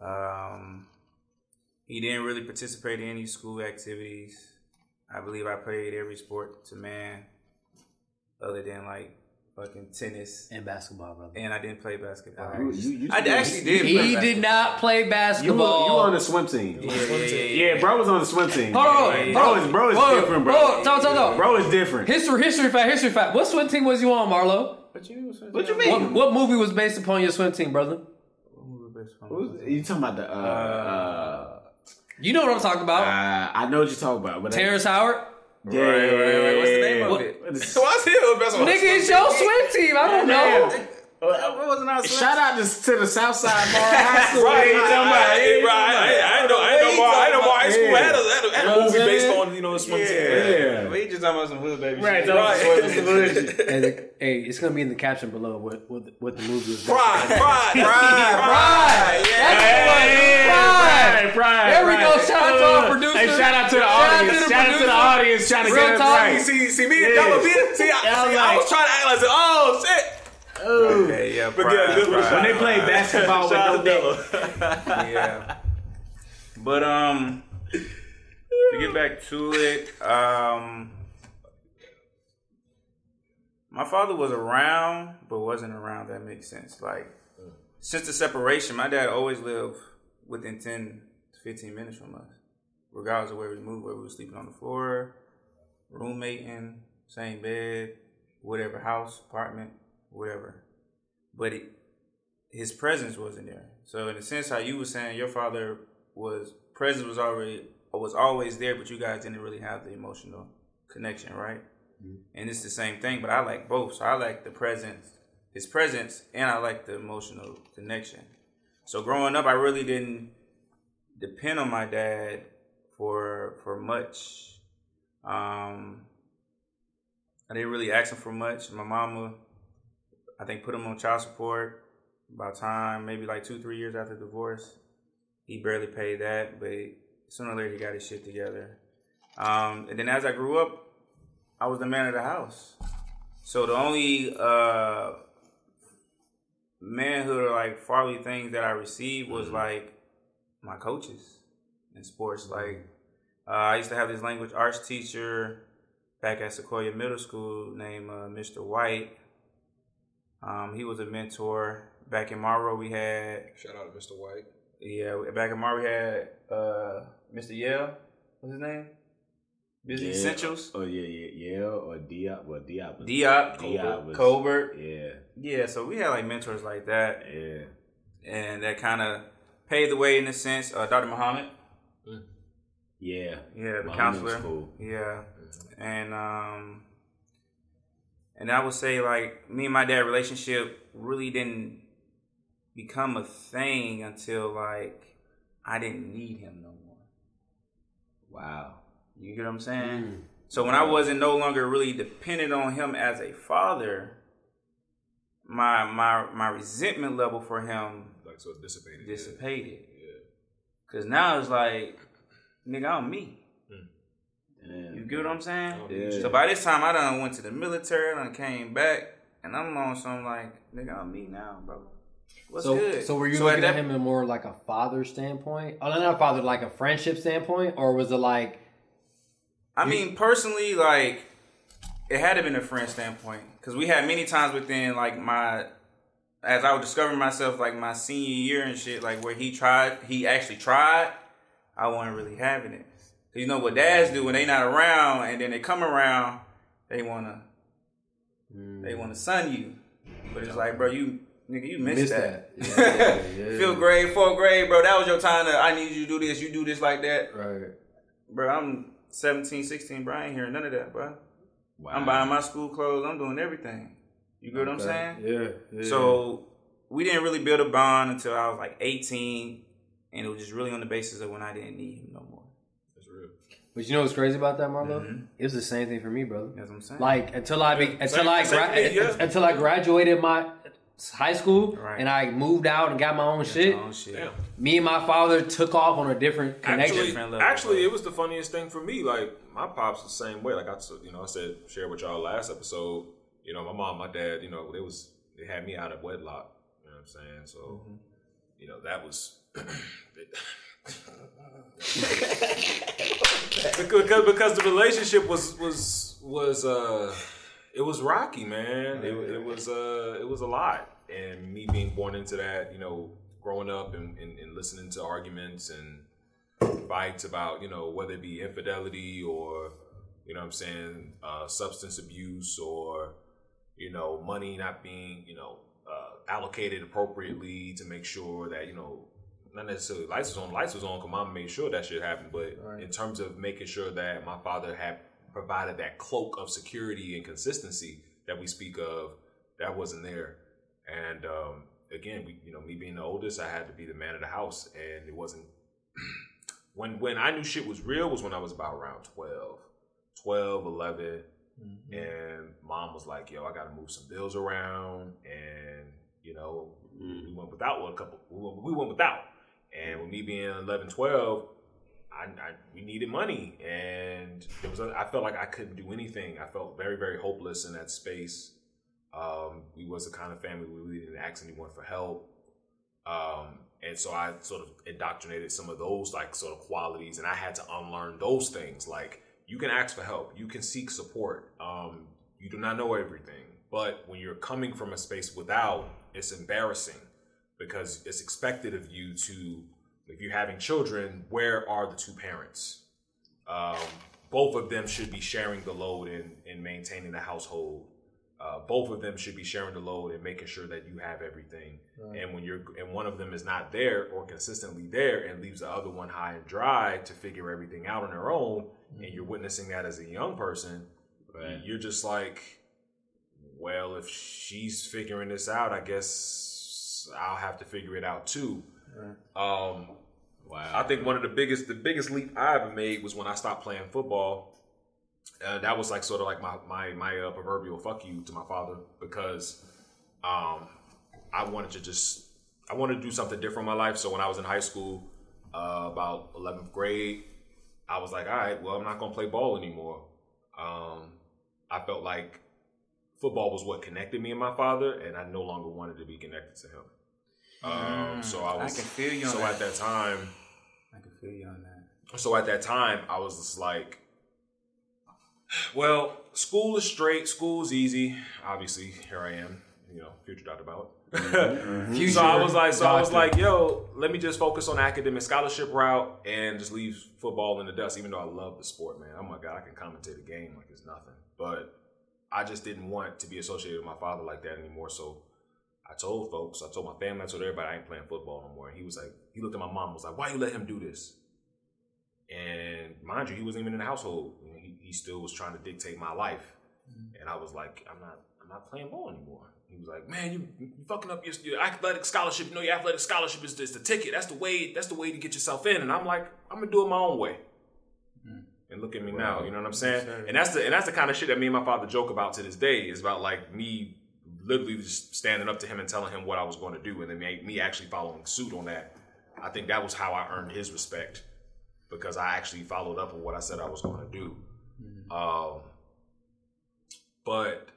Um, he didn't really participate in any school activities. I believe I played every sport to man, other than like fucking tennis, And basketball, brother. and I didn't play basketball. You- you- you- I actually did. play He basketball. did not play You were, basketball. you were on the swim team. Yeah, yeah, yeah, Yeah, bro was on the swim team. Hold on, Yeah, bro hold is bro is Hold on, different, bro. hold on, talk, talk, talk. Bro is different. History, history fact, history fact. What swim team was you on, Marlo? What you? What you mean? What, what movie was based upon your swim team, brother? Who's- you talking about the? Uh, uh, You know what I'm talking about. uh, I know what you're talking about, but Terrence Howard. Yeah, Right, right, right. What's the name of What- it? What's- What's his best? Nigga, it's your swim team. I don't know. What wasn't Shout out to, to the Southside Mall High School. Right, You talking about? right, right. I. I ain't know. more- I know. More High school Yeah. had a, had a, had a You know what movie I'm based on you know the swim team. Yeah. We just talking about some hood baby. Right, shit. right. hey, the- hey, it's gonna be in the caption below what what, what the movie was. based Pride, on. pride, Pride, pride. Pride. Pride, There we go. Shout out to our producer. Hey, shout out to the Shout out to audience. Shout out to the audience trying to Real get it talk. right. See, see, me and Yeah. y'all being, see, I, Yeah, see, like- I was trying to act like, oh shit. Okay, yeah, But pride, good, good pride. When they play basketball with Shout no out to net. Della. yeah. But um, to get back to it, um, my father was around, but wasn't around. That makes sense. Like since the separation, my dad always lived within ten to fifteen minutes from us, regardless of where we moved. where we were sleeping on the floor, roommating, same bed, whatever house, apartment, whatever. But it, his presence wasn't there. So in a sense, how you were saying your father was presence was already was always there, but you guys didn't really have the emotional connection, right? And it's the same thing, but I like both. So I like the presence, his presence, and I like the emotional connection. So growing up, I really didn't depend on my dad for for much. Um, I didn't really ask him for much. My mama, I think, put him on child support about time, maybe like two, three years after divorce. He barely paid that, but sooner or later he got his shit together. Um, and then as I grew up, I was the man of the house. So the only uh, manhood or like fatherly things that I received was like my coaches in sports. Like uh, I used to have this language arts teacher back at Sequoia Middle School named uh, Mr. White. Um, he was a mentor. Back in Monroe, we had Shout out to Mr. White. Yeah, back in March we had uh, Mr. Yale. What's his name? Busy Yeah. Essentials. Oh yeah, yeah, yeah, or Diop, well Diop. was- Diop, Diop was- Colbert. Yeah, Yeah, so we had like mentors like that, yeah. and that kind of paved the way in a sense. Uh, Dr. Muhammad. Yeah. Yeah, the Muhammad's counselor. cool. Yeah, and um, and I would say like me and my dad relationship really didn't become a thing until like I didn't need him no more. Wow. You get what I'm saying? Mm. So when I wasn't no longer really dependent on him as a father, my my my resentment level for him Like so dissipated. dissipated. Yeah. Cause now it's like, nigga, I'm me. Yeah. You get what I'm saying? Yeah. So by this time, I done went to the military, I done came back, and I'm on some like, nigga, I'm me now, bro. What's so, good? so were you So looking at that- him in more like a father standpoint? Oh, not a father, like a friendship standpoint, or was it like I mean, personally, like it had to been a friend standpoint because we had many times within like my as I was discovering myself, like my senior year and shit, like where he tried, he actually tried. I wasn't really having it. 'Cause you know what dads do when they not around, and then they come around, they wanna they hmm. wanna son you, but it's like, bro, you nigga, you missed, Missed that. that. Yeah, yeah, yeah. Fifth grade, fourth grade, bro, that was your time to I need you to do this, you do this like that, right? bro. I'm 17, 16, bro. I ain't hearing none of that, bro. Wow. I'm buying my school clothes. I'm doing everything. You get what I'm saying? Yeah, yeah. So we didn't really build a bond until I was like 18, and it was just really on the basis of when I didn't need him no more. That's real. but you know what's crazy about that, Marlo? Mhm. It was the same thing for me, brother. That's what I'm saying. Like until I be, until same- I gra- for yeah. until I graduated my high school Right. and I moved out and got my own shit. Oh, shit. Me and my father took off on a different connection. Actually, Different level, actually, it was the funniest thing for me. Like my pops the same way. Like I, s- you know, I said share with y'all last episode. You know, my mom, my dad. You know, they was they had me out of wedlock. You know what I'm saying? So, Mm-hmm. you know, that was because because the relationship was was was uh it was rocky, man. It, it was uh it was a lot, and me being born into that, you know, growing up and, and, and listening to arguments and fights about you know whether it be infidelity or you know what I'm saying uh, substance abuse or you know money not being you know uh, allocated appropriately to make sure that you know not necessarily lights was on lights was on because mom made sure that shit happened. But in terms of making sure that my father had provided that cloak of security and consistency that we speak of that wasn't there. And um, again we you know me being the oldest I had to be the man of the house and it wasn't when when I knew shit was real was when I was about around 12 12 11 and mom was like yo I got to move some bills around and you know we went without a couple we went, we went without. And with me being 11 12 I, I we needed money and it was I felt like I couldn't do anything I felt very very hopeless in that space um, we was the kind of family we didn't ask anyone for help um, and so I sort of indoctrinated some of those like sort of qualities, and I had to unlearn those things. Like you can ask for help, you can seek support. Um, you do not know everything, but when you're coming from a space without, it's embarrassing because it's expected of you to. If you're having children, where are the two parents? Um, both of them should be sharing the load in in maintaining the household. Uh, both of them should be sharing the load and making sure that you have everything. And when you're and one of them is not there or consistently there and leaves the other one high and dry to figure everything out on their own, and you're witnessing that as a young person, Right. you're just like, well, if she's figuring this out, I guess I'll have to figure it out too. Um, Wow. I think one of the biggest the biggest leap I ever made was when I stopped playing football. Uh, that was like sort of like my my my uh, proverbial fuck you to my father because um, I wanted to just I wanted to do something different in my life. So when I was in high school, uh, about eleventh grade, I was like, all right, well, I'm not gonna play ball anymore. Um, I felt like football was what connected me and my father, and I no longer wanted to be connected to him. Um, so I was. I was can feel you on so that. at that time. I can feel you on that. So at that time, I was just like, well, school is straight, school is easy. Obviously, here I am you know, future Dr. Bauer. Future so I was like, so I was like, yo, let me just focus on academic scholarship route and just leave football in the dust. Even though I love the sport, man. Oh my god, I can commentate a game like it's nothing. But I just didn't want to be associated with my father like that anymore. So I told folks, I told my family, I told everybody I ain't playing football no more. And he was like, he looked at my mom, was like, why you let him do this? And mind you, he wasn't even in the household. You know, he, he still was trying to dictate my life. Mm-hmm. And I was like, I'm not, I'm not playing ball anymore. He was like, man, you, you fucking up your, your athletic scholarship. You know, your athletic scholarship is, is the ticket. That's the way. That's the way to get yourself in. And I'm like, I'm gonna do it my own way. Mm-hmm. And look at me now. You know what I'm saying? And that's the and that's the kind of shit that me and my father joke about to this day. Is about like me literally just standing up to him and telling him what I was going to do, and then me, me actually following suit on that. I think that was how I earned his respect because I actually followed up on what I said I was going to do. Um, but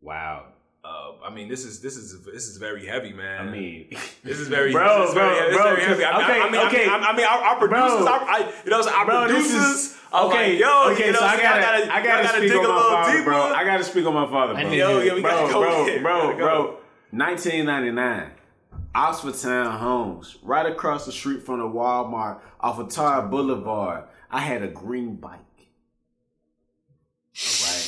Wow. Uh, I mean, this is this is this is very heavy, man. I mean, This is very, Bro, this is bro, very, this bro, very heavy. I mean, okay, I, I mean, okay. I mean, I mean, our, our producers, our, I, you know, our bro, this producers. is okay. like, yo, okay, you know, so I y'all gotta, gotta, I gotta y'all speak dig on a my little father, deeper. bro. I gotta speak on my father, bro. need Yo, to- yeah, we gotta bro, go bro, in. bro, Gotta bro. 1999, Oxford Town Homes, right across the street from the Walmart off of Tara Boulevard. I had a green bike. All right.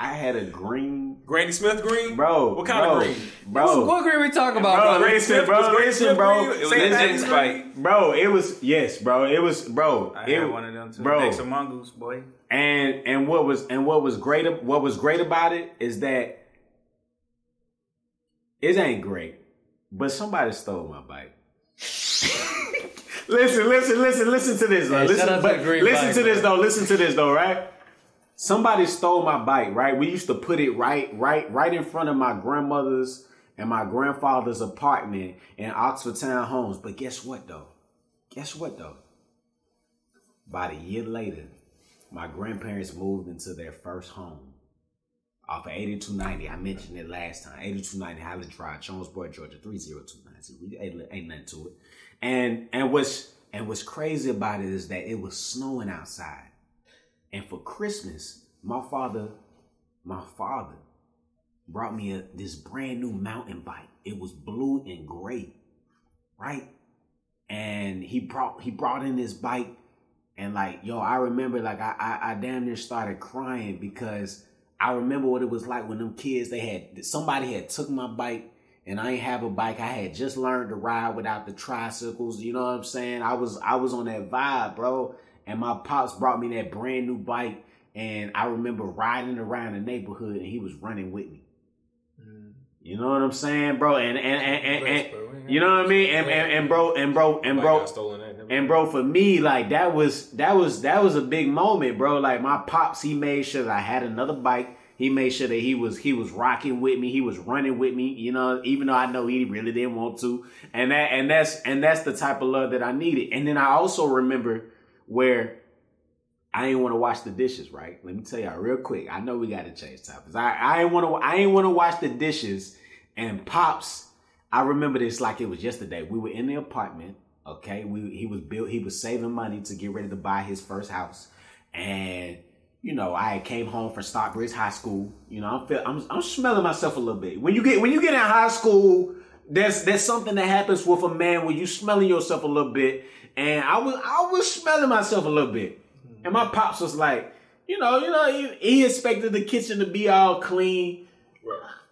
I had a green, Granny Smith green, bro. What kind bro, of green? bro? What green we talking about, bro? Granny Smith- bro, was Granny listen, Smith bro. green? It was Listen, Index bike. Bro, it was yes, bro. It was bro. I it, had one of them too. bro. Next to Mongoose, boy. And and what was and what was great what was great about it is that it ain't great, but somebody stole my bike. listen, listen, listen, listen to this. Though. Hey, listen, shout out to but green listen bike, to this bro. though. Listen to this though. Right? Somebody stole my bike. Right? We used to put it right, right, right in front of my grandmother's and my grandfather's apartment in Oxford Town Homes. But guess what though? Guess what though? About a year later, my grandparents moved into their first home off of 8290. I mentioned it last time. 8290 Highland Drive, Jonesboro, Georgia, 30290. Ain't, nothing to it. And and what's and what's crazy about it is that it was snowing outside. And for Christmas, my father, my father brought me a, this brand new mountain bike. It was blue and gray, right? And he brought he brought in this bike and like, yo, I remember like I, I I damn near started crying because I remember what it was like when them kids they had somebody had took my bike and I ain't have a bike. I had just learned to ride without the tricycles. You know what I'm saying? I was I was on that vibe, bro. And my pops brought me that brand new bike, and I remember riding around the neighborhood, and he was running with me. Mm. You know what I'm saying, bro? And and and, and, and you know what I mean? And, and and bro and bro and bro got stolen. That never- and bro, for me, like that was that was that was a big moment, bro. Like my pops, he made sure that I had another bike. He made sure that he was he was rocking with me. He was running with me. You know, even though I know he really didn't want to. And that and that's and that's the type of love that I needed. And then I also remember where I ain't want to wash the dishes. Right? Let me tell y'all real quick. I know we got to change topics. I I ain't want to I ain't want to wash the dishes. And pops, I remember this like it was yesterday. We were in the apartment. Okay, we he was built. He was saving money to get ready to buy his first house, and you know I came home from Stockbridge High School. You know I'm feel, I'm I'm smelling myself a little bit. When you get when you get in high school, there's there's something that happens with a man when you smelling yourself a little bit, and I was I was smelling myself a little bit, and my pops was like, you know, you know, he, he expected the kitchen to be all clean.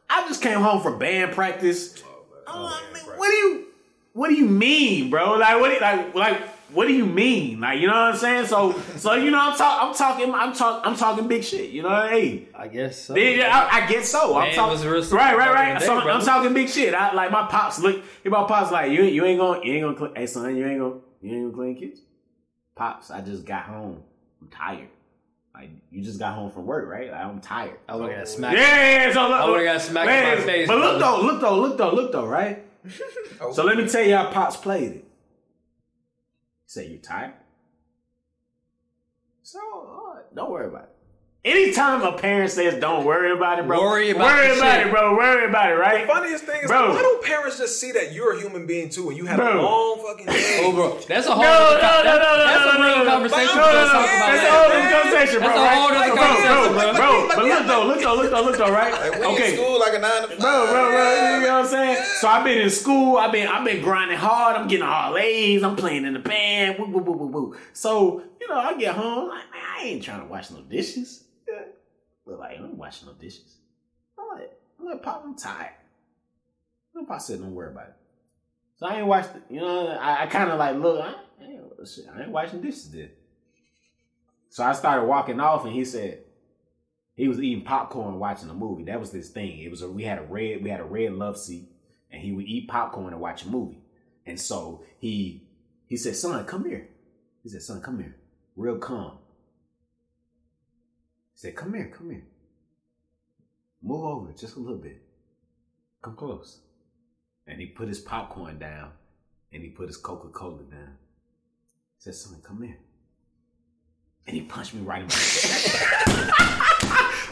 I just came home from band practice. I'm like, man, oh, what do you what do you mean, bro? Like what do you, like like what do you mean? Like you know what I'm saying? So so you know I'm talking I'm talking I'm talking I'm talking big shit. You know, hey. I guess so. Yeah, I, I guess so. I'm talking was real right, right, right. the So I'm, I'm talking big shit. I like my pops. Look, my pops like you. You ain't gonna, you ain't gonna. Clean, hey son, you ain't gonna, you ain't gonna clean kitchen. Pops, I just got home. I'm tired. Like you just got home from work, right? Like, I'm tired. I would have got smacked. Yeah, so look, I would've got smacked in my face, But look though, look though, look though, look though, right? So let me tell you how Pops played it. He said, "You tired?" So uh, don't worry about it. Anytime a parent says, "Don't worry about it, bro," Worry about worry the about shit. it, bro. Worry about it, right? The funniest thing is, Bro. why don't parents just see that you're a human being too, and you had Bro. a long fucking day? Oh, bro, that's a whole. No, other no, con- no, no, no, That's no, a no, real no, no. conversation. No, we'll no, talk no, about That's later. a whole other conversation, bro. That's a right? whole other bro, conversation, bro, bro. bro. But look though, look though, look though, look though, right? Like, we okay, in school like a nine to five. bro, bro, bro. You know what I'm saying? So I've been in school. I've been, I've been grinding hard. I'm getting all A's. I'm playing in the band. Woo, woo, woo, woo, woo. So you know, I get home. Like, man, I ain't trying to wash no dishes. But like, I ain't washing no dishes. I'm like, like, pop, I'm tired. Pop said, don't worry about it. So I ain't watched. You know, I, I kind of like look. I, I ain't washing dishes then. So I started walking off, and he said he was eating popcorn watching a movie. That was his thing. It was a, we had a red we had a red love seat, and he would eat popcorn and watch a movie. And so he he said, "Son, come here." He said, "Son, come here." Real calm. He said, "Come here, come here. Move over just a little bit. Come close." And he put his popcorn down, and he put his Coca Cola down. He said, "Son, come here." And he punched me right in my chest.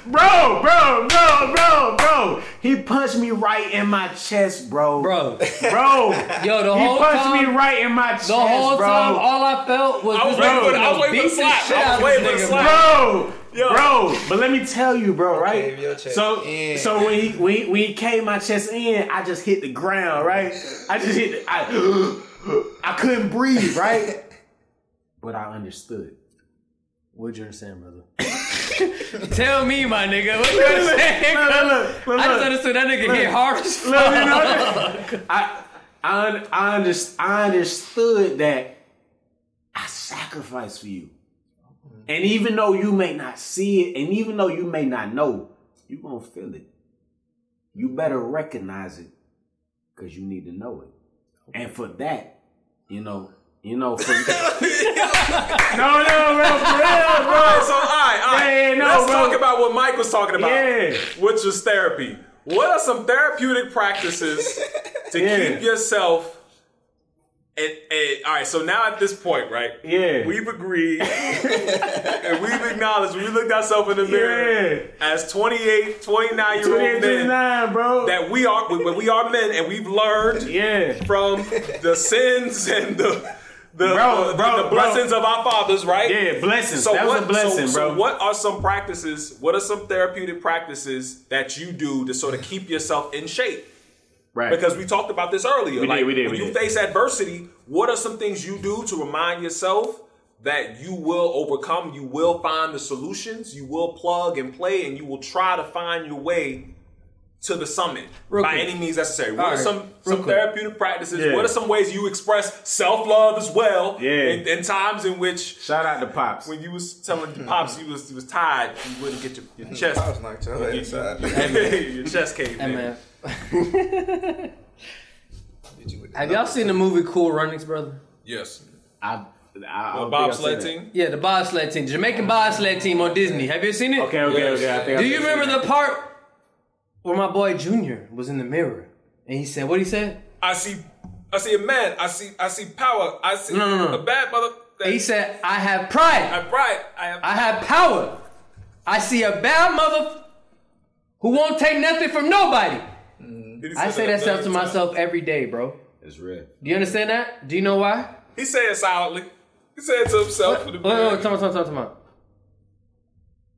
bro, bro, bro, bro, bro. He punched me right in my chest, bro. Bro, Bro. Yo, the he whole punched time- me right in my chest, the whole bro. time, all I felt was I was this waiting for the- nigga I was waiting for the beats the slap. shit I was out of waiting this for the nigga, slap. bro. Bro, bro, but let me tell you, bro, right? your chest So, in. so when he when he, when he came my chest in, I just hit the ground, right? I just hit. The, I I couldn't breathe, right? But I understood. What'd you understand, brother? Tell me, my nigga. What you Look, understand? look, look, look, I just understood that nigga hit hard as Look, fuck. you know, I I I, under, I understood that I sacrificed for you, and even though you may not see it, and even though you may not know, you gonna feel it. You better recognize it, cause you need to know it, and for that, you know, you know, for no, no, bro, for real, bro. So all right, all right. Yeah, yeah, no, Let's bro. talk about what Mike was talking about, Yeah. which was therapy. What are some therapeutic practices to Yeah. keep yourself? And, and all right, so now at this point, right? Yeah. we've agreed and we've acknowledged we looked ourselves in the mirror Yeah. as 28, 29 year 28, old men 29, bro. that we are when we are men and we've learned yeah. from the sins and the the, Bro, the, bro, the blessings bro. of our fathers, right? Yeah, blessings. So that what, was a blessing, so, bro. so what are some practices? What are some therapeutic practices that you do to sort of keep yourself in shape? Right. Because we talked about this earlier. We did, like we did, when we you did. face adversity, what are some things you do to remind yourself that you will overcome, you will find the solutions, you will plug and play, and you will try to find your way to the summit Real by quick. any means necessary. What All are right, some real some quick. therapeutic practices? Yeah. What are some ways you express self love as well? Yeah. In, in times in which Shout out to Pops. when you was telling your pops you was you was tired, you wouldn't get your, your chest I was knocked your head inside. your chest caved Hey, in. man. Hit you with the Have y'all seen the movie Cool Runnings, brother? Yes. I, I, I The bobsled team. Yeah, the bobsled team, Jamaican bobsled team on Disney. Have you seen it? Okay, okay, Yes. okay. I think Do I've you remember the part where my boy Junior was in the mirror and he said, "What he said?" I see I see a man, I see I see power, I see No, no, no. a bad mother that He said, "I have pride. I have pride. I am I have power. I see a bad mother who won't take nothing from nobody." Did he I say that stuff to million myself every day, bro. It's real. Do you understand that? Do you know why? He said it silently. He said it to himself for the Wait, wait, wait, talk, talk.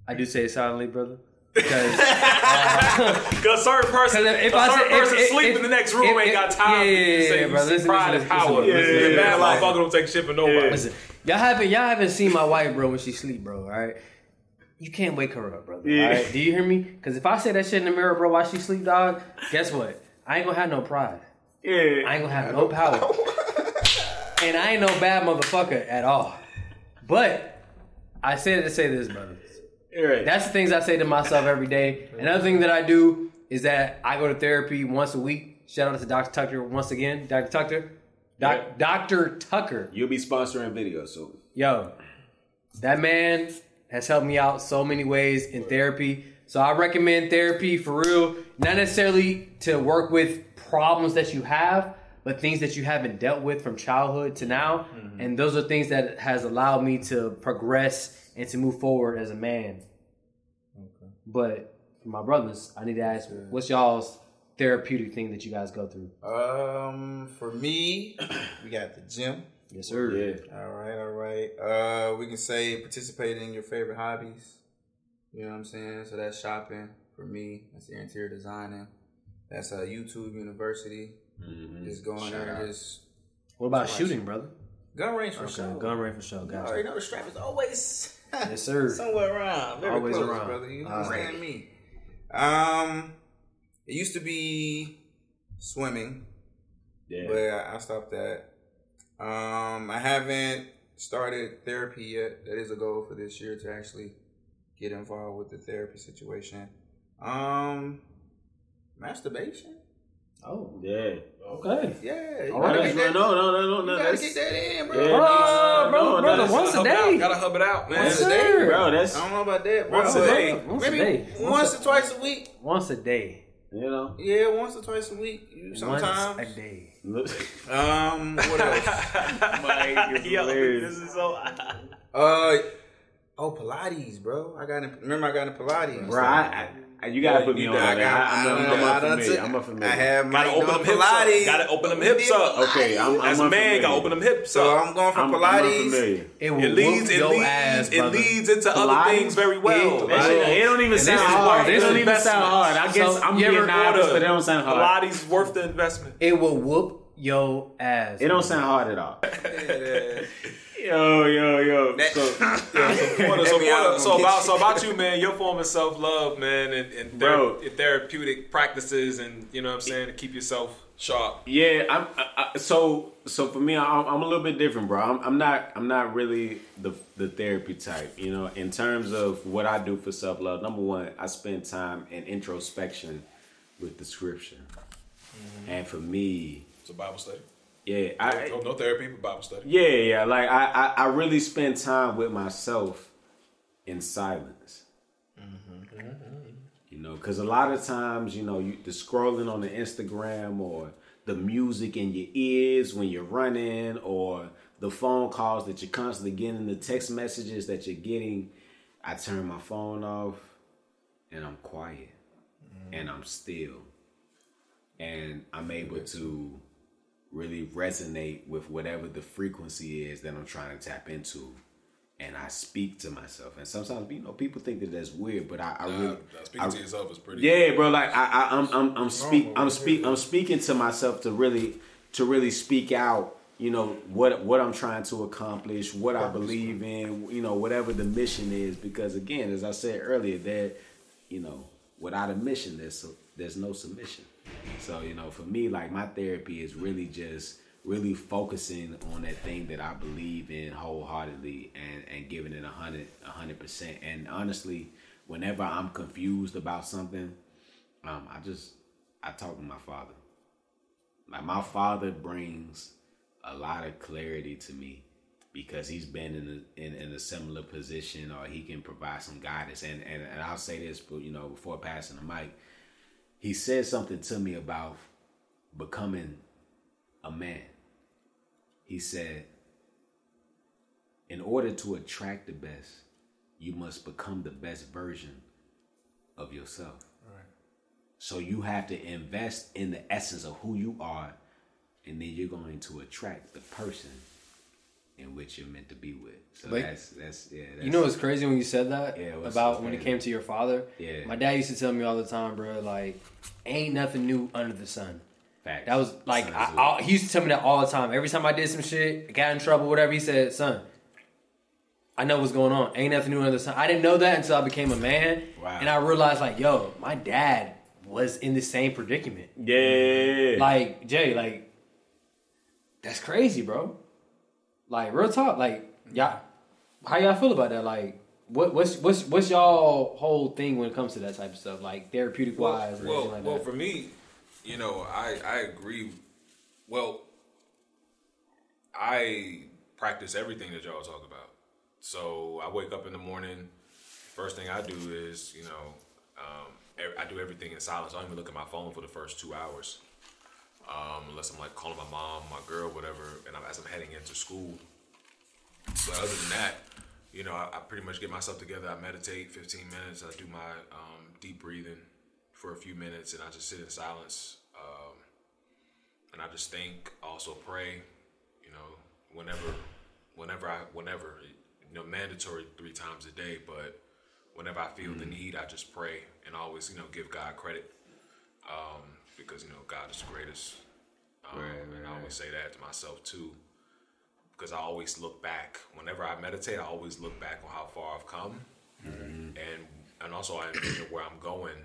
I do say it silently, brother. Because uh, Because a certain person, 'Cause if a I certain say- person if- sleep if- in the next room if- ain't got time. yeah, yeah, to yeah, say yeah, you bro. see Listen, pride listen, and power. listen, listen, Yeah, listen, bad listen. motherfucker don't take shit from nobody. listen, y'all haven't y'all haven't seen my wife, bro, when she sleep, bro. All right, you can't wake her up, brother. Yeah. All right, do you hear me? Because if I say that shit in the mirror, bro, while she sleep, dog, guess what? I ain't gonna have no pride. Yeah. I ain't gonna have no power. and I ain't no bad motherfucker at all. But I said to say this, brother. Right. That's the things I say to myself every day. Another thing that I do is that I go to therapy once a week. Shout out to Dr. Tucker once again. Dr. Tucker. Doc, Yeah. Dr. Tucker. You'll be sponsoring videos soon. Yo, that man has helped me out so many ways in therapy. So I recommend therapy for real, not necessarily to work with problems that you have, but things that you haven't dealt with from childhood to now. And those are things that has allowed me to progress and to move forward as a man. But for my brothers, I need to ask, what's y'all's therapeutic thing that you guys go through? Um, for me, we got the gym. Yes, sir. Yeah. All right, all right. Uh, we can say participating in your favorite hobbies. You know what I'm saying? So that's shopping for me. That's interior designing. That's uh, YouTube University. Just going there, just What about shooting, brother? gun range for Okay, sure. gun range for sure. Guys, you already know the strap is always Yes, sir. somewhere around. Very Always close, around. brother. You All understand me? Um, it used to be swimming, Yeah. but I, I stopped that. Um, I haven't started therapy yet. That is a goal for this year to actually get involved with the therapy situation. Um, masturbation. Oh, yeah. okay. Yeah, All right. All gotta get that, No, no, no, no, no. you gotta get that in, bro. Yeah. Oh, no, brother, no, brother, once a day. out. Gotta hub it out, man. Once a a day, day, bro. That's I don't know about that, bro. Once a day. Once a Maybe day. once or twice a week. Once a day. You know. Yeah, once or twice a week. Sometimes. Once a day. Um, what else? Mike, Yo, this is so. uh, oh, Pilates, bro. I got in, remember I got in Pilates. Bro, I, I, you gotta put me need on that. I I, got, I'm, I, I'm, I, I'm done unfamiliar. I'm unfamiliar. I have Gotta open them hips up. Pilates. Gotta open them hips up. Okay, I'm, I'm As a man, unfamiliar. gotta open them hips up. So. I'm going for I'm, I'm Pilates. It It leads, it leads, ass, it leads into Pilates? other things very well. That shit, it don't even sound this hard. It this don't even sound hard. I guess So, I'm you being ever honest, but it don't sound hard. Pilates worth the investment. It will whoop your ass. It don't sound hard at all. Yo, yo, yo. So, mean I so about so about you, man. Your form of self love, man, and, and Bro. thera- therapeutic practices, and you know what I'm saying to keep yourself sharp. Yeah, I'm. I, I, so so for me, I'm, I'm a little bit different, bro. I'm, I'm not. I'm not really the the therapy type. You know, in terms of what I do for self love. Number one, I spend time in introspection with the scripture, mm-hmm. and for me, It's a Bible study. Yeah, I no, no therapy, but Bible study. yeah yeah like I I, I really spend time with myself in silence. Mm-hmm. You know, because a lot of times, you know, you the scrolling on the Instagram or the music in your ears when you're running or the phone calls that you're constantly getting, the text messages that you're getting. I turn my phone off and I'm quiet mm. and I'm still. And I'm able to really resonate with whatever the frequency is that I'm trying to tap into. And I speak to myself. And sometimes, you know, people think that that's weird, but I, I really. Uh, speaking I- to yourself is pretty. yeah, bro. Like I, I I'm, I'm, I'm speak, I'm speak, I'm speaking to myself to really, to really speak out. You know what, what I'm trying to accomplish, what I believe in. You know, whatever the mission is. Because again, as I said earlier, that, you know, without a mission, there's there's no submission. So you know, for me, like my therapy is really just really focusing on that thing that I believe in wholeheartedly and and giving it a hundred a hundred percent. And honestly, whenever I'm confused about something, um, I just I talk to my father. Like my father brings a lot of clarity to me because he's been in a, in, in a similar position or he can provide some guidance. And, and and I'll say this, but you know, before passing the mic, he said something to me about becoming a man. He said, in order to attract the best, you must become the best version of yourself. So you have to invest in the essence of who you are, and then you're going to attract the person in which you're meant to be with. So Like- that's that's yeah. That's, You know what's crazy when you said that Yeah, what's- about what's when it came to your father? Yeah. My dad used to tell me all the time, bro, like, ain't nothing new under the sun. facts. That was like, I, I, he used to tell me that all the time. Every time I did some shit, got in trouble, whatever, he said, son, I know what's going on. Ain't nothing new under the sun. I didn't know that until I became a man. Wow. And I realized, like, yo, my dad was in the same predicament. yeah. Like, Jay, like, that's crazy, bro. Like, real talk. Like, y'all, how y'all feel about that? Like, what, what's what's what's y'all whole thing when it comes to that type of stuff, like therapeutic Well, wise or well, like well, for me, you know, I I agree. Well, I practice everything that y'all talk about. So I wake up in the morning. First thing I do is, you know, um, I do everything in silence. I don't even look at my phone for the first two hours, um, unless I'm like calling my mom, my girl, whatever, and I'm, as I'm heading into school. But other than that, you know, I, I pretty much get myself together. I meditate 15 minutes. I do my um, deep breathing for a few minutes, and I just sit in silence. Um, and I just think, also pray. You know, whenever, whenever I, whenever, you know, mandatory three times a day. But whenever I feel the need, I just pray and always, you know, give God credit um, because you know God is the greatest. Um, Right, and I right. always say that to myself too, because I always look back. Whenever I meditate, I always look back on how far I've come, and and also I envision where I'm going,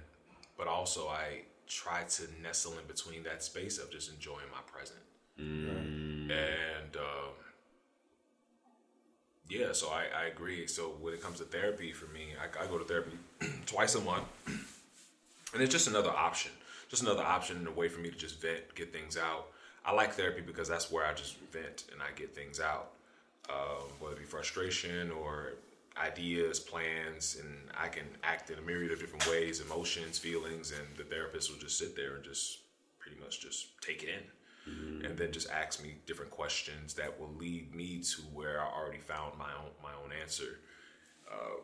but also I try to nestle in between that space of just enjoying my present. And um, yeah, so I, I agree. So when it comes to therapy, for me, I, I go to therapy twice a month, and it's just another option, just another option and a way for me to just vent, get things out. I like therapy because that's where I just vent and I get things out, um, whether it be frustration or ideas, plans, and I can act in a myriad of different ways, emotions, feelings, and the therapist will just sit there and just pretty much just take it in and then just ask me different questions that will lead me to where I already found my own my own answer. Uh,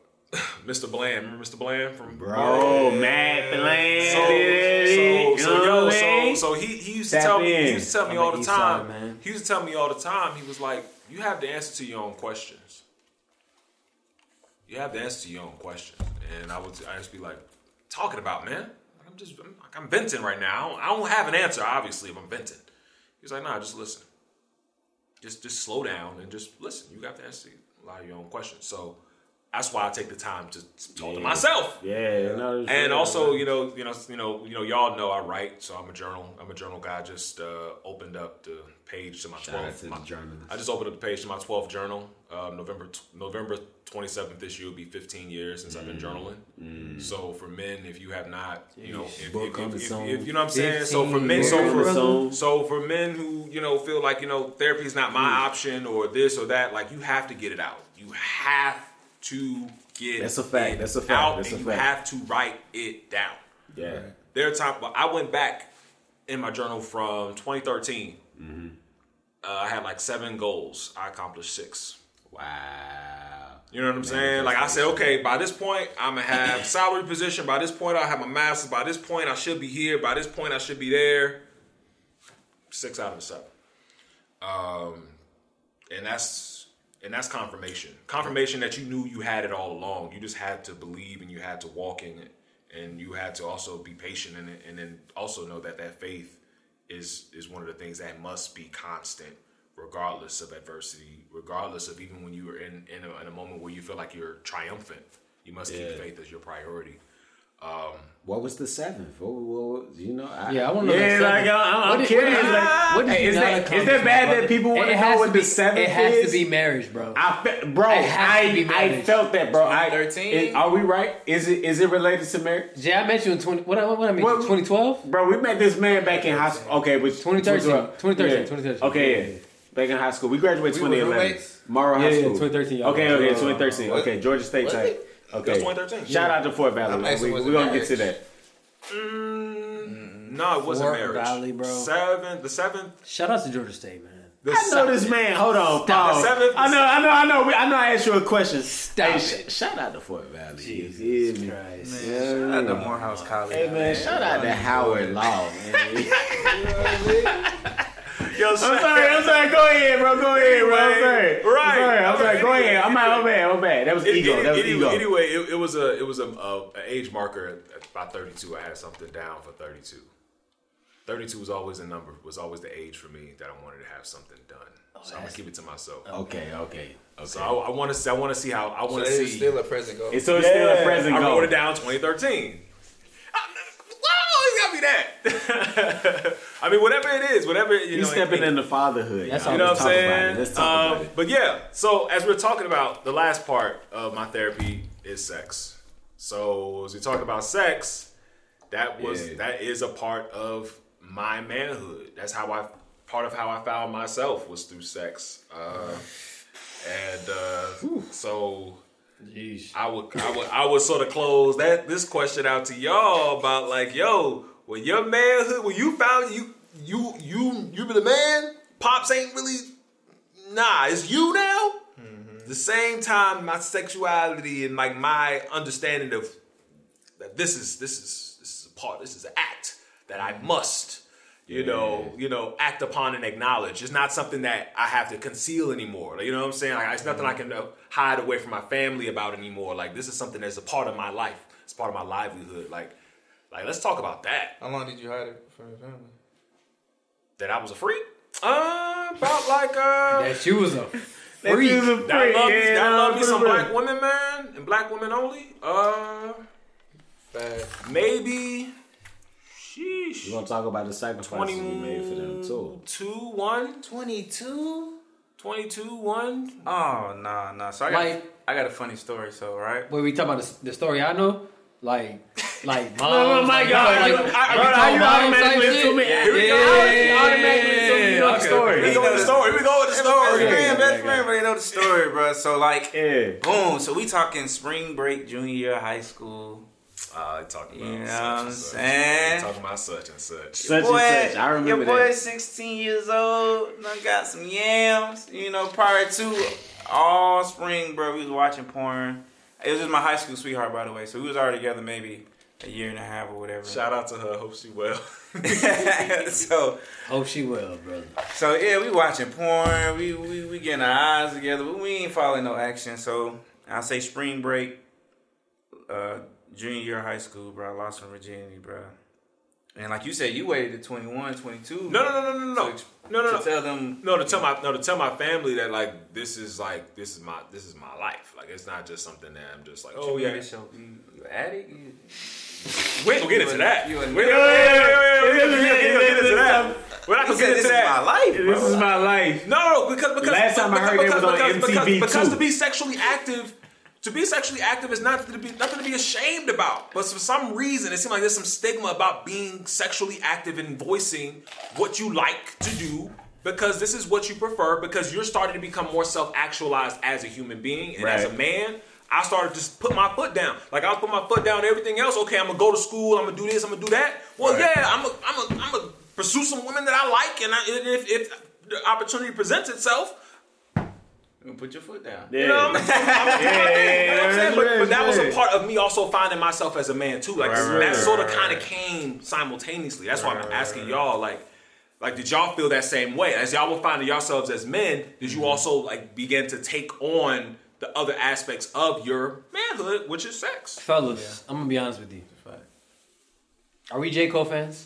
Mr. Bland, remember Mr. Bland from Bro, Matt Bland. So, so, so, yo, so, so he, he used to Tap tell me he used to tell me I'm all the time. Side man. He used to tell me all the time. He was like, "You have the answer to your own questions. You have the answer to your own questions." And I would I just be like, "Talking about man, I'm just I'm, like, I'm venting right now. I don't have an answer, obviously, if I'm venting." He's like, "Nah, just listen. Just just slow down and just listen. You got the answer to a lot of your own questions." So that's why I take the time to talk to myself. Yeah, no, And also, you know, you know, you know, you know, y'all know I write, so I'm a journal. I'm a journal guy. I just uh, opened up the page to my 12th. to the my- journalists. I just opened up the page to my 12th journal. Um, November t- November 27th this year will be 15 years since I've been Mm. journaling. So for men, if you have not, you know, if, if, if, if- you know what I'm saying. So for men, so for so for men who you know feel like you know therapy is not my Mm. option or this or that, like you have to get it out. You have to get That's a fact. That's a fact. out, That's and a you fact. have to write it down. yeah. There are times, but I went back in my journal from 2013. Mm-hmm. Uh, I had like seven goals. I accomplished six. Wow. You know what I'm saying? Like I said, okay, by this point, I'm gonna have salary position. By this point, I have my master's. By this point, I should be here. By this point, I should be there. Six out of the seven. Um, and that's and that's confirmation. Confirmation that you knew you had it all along. You just had to believe and you had to walk in it, and you had to also be patient in it, and then also know that that faith is is one of the things that must be constant regardless of adversity regardless of even when you are in in a, in a moment where you feel like you're triumphant. You must keep faith as your priority What was the seventh? What, what, was- you know, I, Yeah, I wanna know Yeah, that like seventh. I'm, I'm curious. like, what hey, is, that, is that bad that people want to has know what be- the seventh It has is? to be marriage, bro. I fe- bro, It has to be I I felt that, bro. I 2013? is- Are we right? Is it is it related to marriage? Yeah, I met you in 20. What, what, what I met 2012? Bro, we met this man back in high school. Okay, which 2013. 2013, Yeah. 2013. Okay, Yeah, yeah. yeah. Back in high school, we graduated We 2011. roommates? Morrow Yeah, High yeah, School. 2013. Okay, okay, Uh, 2013. Okay, Georgia State type. It? Okay, That's 2013. Shout out to Fort Valley. I'm We, was we gonna get to that. Mm, no it wasn't Fort marriage Valley, bro. seven the seventh Shout out to Georgia State, man. the I know this man. Hold on, pause. The seventh- I know, I know, I know. I know. I asked you a question. Stop Hey, it. sh- shout out to Fort Valley. Jesus You feel me? Christ. Yeah, Shout out to. Morehouse College. Hey man, shout out to Howard Law, man. yo I'm sorry, I'm sorry. Go ahead, bro. Go ahead, bro. I'm sorry. Right. I'm sorry. I'm sorry. Go Anyway, ahead. I'm not. I'm bad. I'm bad. That was Any- ego. any- That was anyway, ego. anyway, it, it was a it was a, a, a age marker at, at about 32. I had something down for 32. 32 was always a number. Was always the age for me that I wanted to have something done. Oh, so I'm gonna keep it to myself. Okay. Okay. So I, I want to see. I want to see how. I want to it's see. still a present goal. It's so it's still a present goal. I wrote it down 2013. It gotta be that. I mean, whatever it is, whatever you You know. stepping it- into fatherhood. That's y'all. You know what I'm talk about saying? it. Let's talk Um, about it. But yeah, so as we're talking about, the last part of my therapy is sex. So as we talk about sex, that was Yeah. that is a part of my manhood. That's how I part of how I found myself was through sex. Uh, and uh, so I would I would I would sort of close that this question out to y'all about like, yo, when your manhood, when you found you you you you be the man, pops ain't really nah, it's you now. The same time, my sexuality and like my understanding of that this is this is this is a part, this is an act that I must you know, you know, act upon and acknowledge. It's not something that I have to conceal anymore. Like, you know what I'm saying? Like, it's nothing I can uh, hide away from my family about anymore. Like, this is something that's a part of my life. It's part of my livelihood. Like, like let's talk about that. How long did you hide it from your family? That I was a freak. Uh, about like uh, That you was a That freak. dude's a that freak, love me, yeah, that love me put some black women, man, and black women only. Uh, Fast. maybe. Sheesh. We're gonna talk about the sacrifices we made for them too. 22, 1, 22? 22, 1. Oh nah nah. So I got Like- I got a funny story. So right. When we talk about the, the story I know, like, like oh moms, no, my like, God, like, you- like, I- we bro, talk you automatically type shit. assume it- Yeah, here we go. yeah, Automatically assume you know the okay. story. We go with the story. We go with the story. Yeah, friend, best yeah, friend, but they know the story, bro. So like, Yeah. boom. So we talking spring break, junior year high school. Uh, talking about You know such what and I'm such. saying? Talking about such and such. Such boy, and such. I remember your boy that. is 16 years old. Done got some yams. You know, prior to all spring, bro, we was watching porn. It was just my high school sweetheart, by the way. So we was already together maybe a year and a half or whatever. Shout out to her. Hope she well. so, Hope she well, brother. so yeah, we watching porn. We we we getting our eyes together, but we ain't following no action. So I say spring break, uh, junior year of high school, bro. I lost my virginity, bro. And like you said, you waited to 21, 22. No, no, no, no, no, no, To- no, no, to no. tell them No, to tell my no to tell my family that like this is like this is my this is my life. Like it's not just something that I'm just like oh yeah. yeah, this show. You, you an addict? You, We ain't gonna get into that. you a- We ain't gonna we ain't gonna get into that. We're not gonna said get this is my life, bro. This is my life. No, no, because because Last time I because, heard it because, was on because, because, MTV because too. to be sexually active, to be sexually active is not to be nothing to be ashamed about. But for some reason, it seems like there's some stigma about being sexually active and voicing what you like to do. Because this is what you prefer, because you're starting to become more self-actualized as a human being and as a man. I started to just put my foot down. Like I was put my foot down. Everything else, okay. I'm gonna go to school. I'm gonna do this. I'm gonna do that. Well, Right. yeah. I'm. A, I'm. Gonna pursue some women that I like, and, I, if, if the opportunity presents itself, put your foot down. Yeah. you know, I'm, I'm, I'm, yeah, yeah, you know what I'm saying? But, but that was a part of me also finding myself as a man too. Like Right, right, that right, sort of right, kind of came simultaneously. That's why I'm asking right, y'all, like, like did y'all feel that same way? As y'all were finding yourselves as men, did Mm-hmm. you also like begin to take on the other aspects of your manhood, which is sex? Fellas, I'm gonna be honest with you. Are we J Cole fans?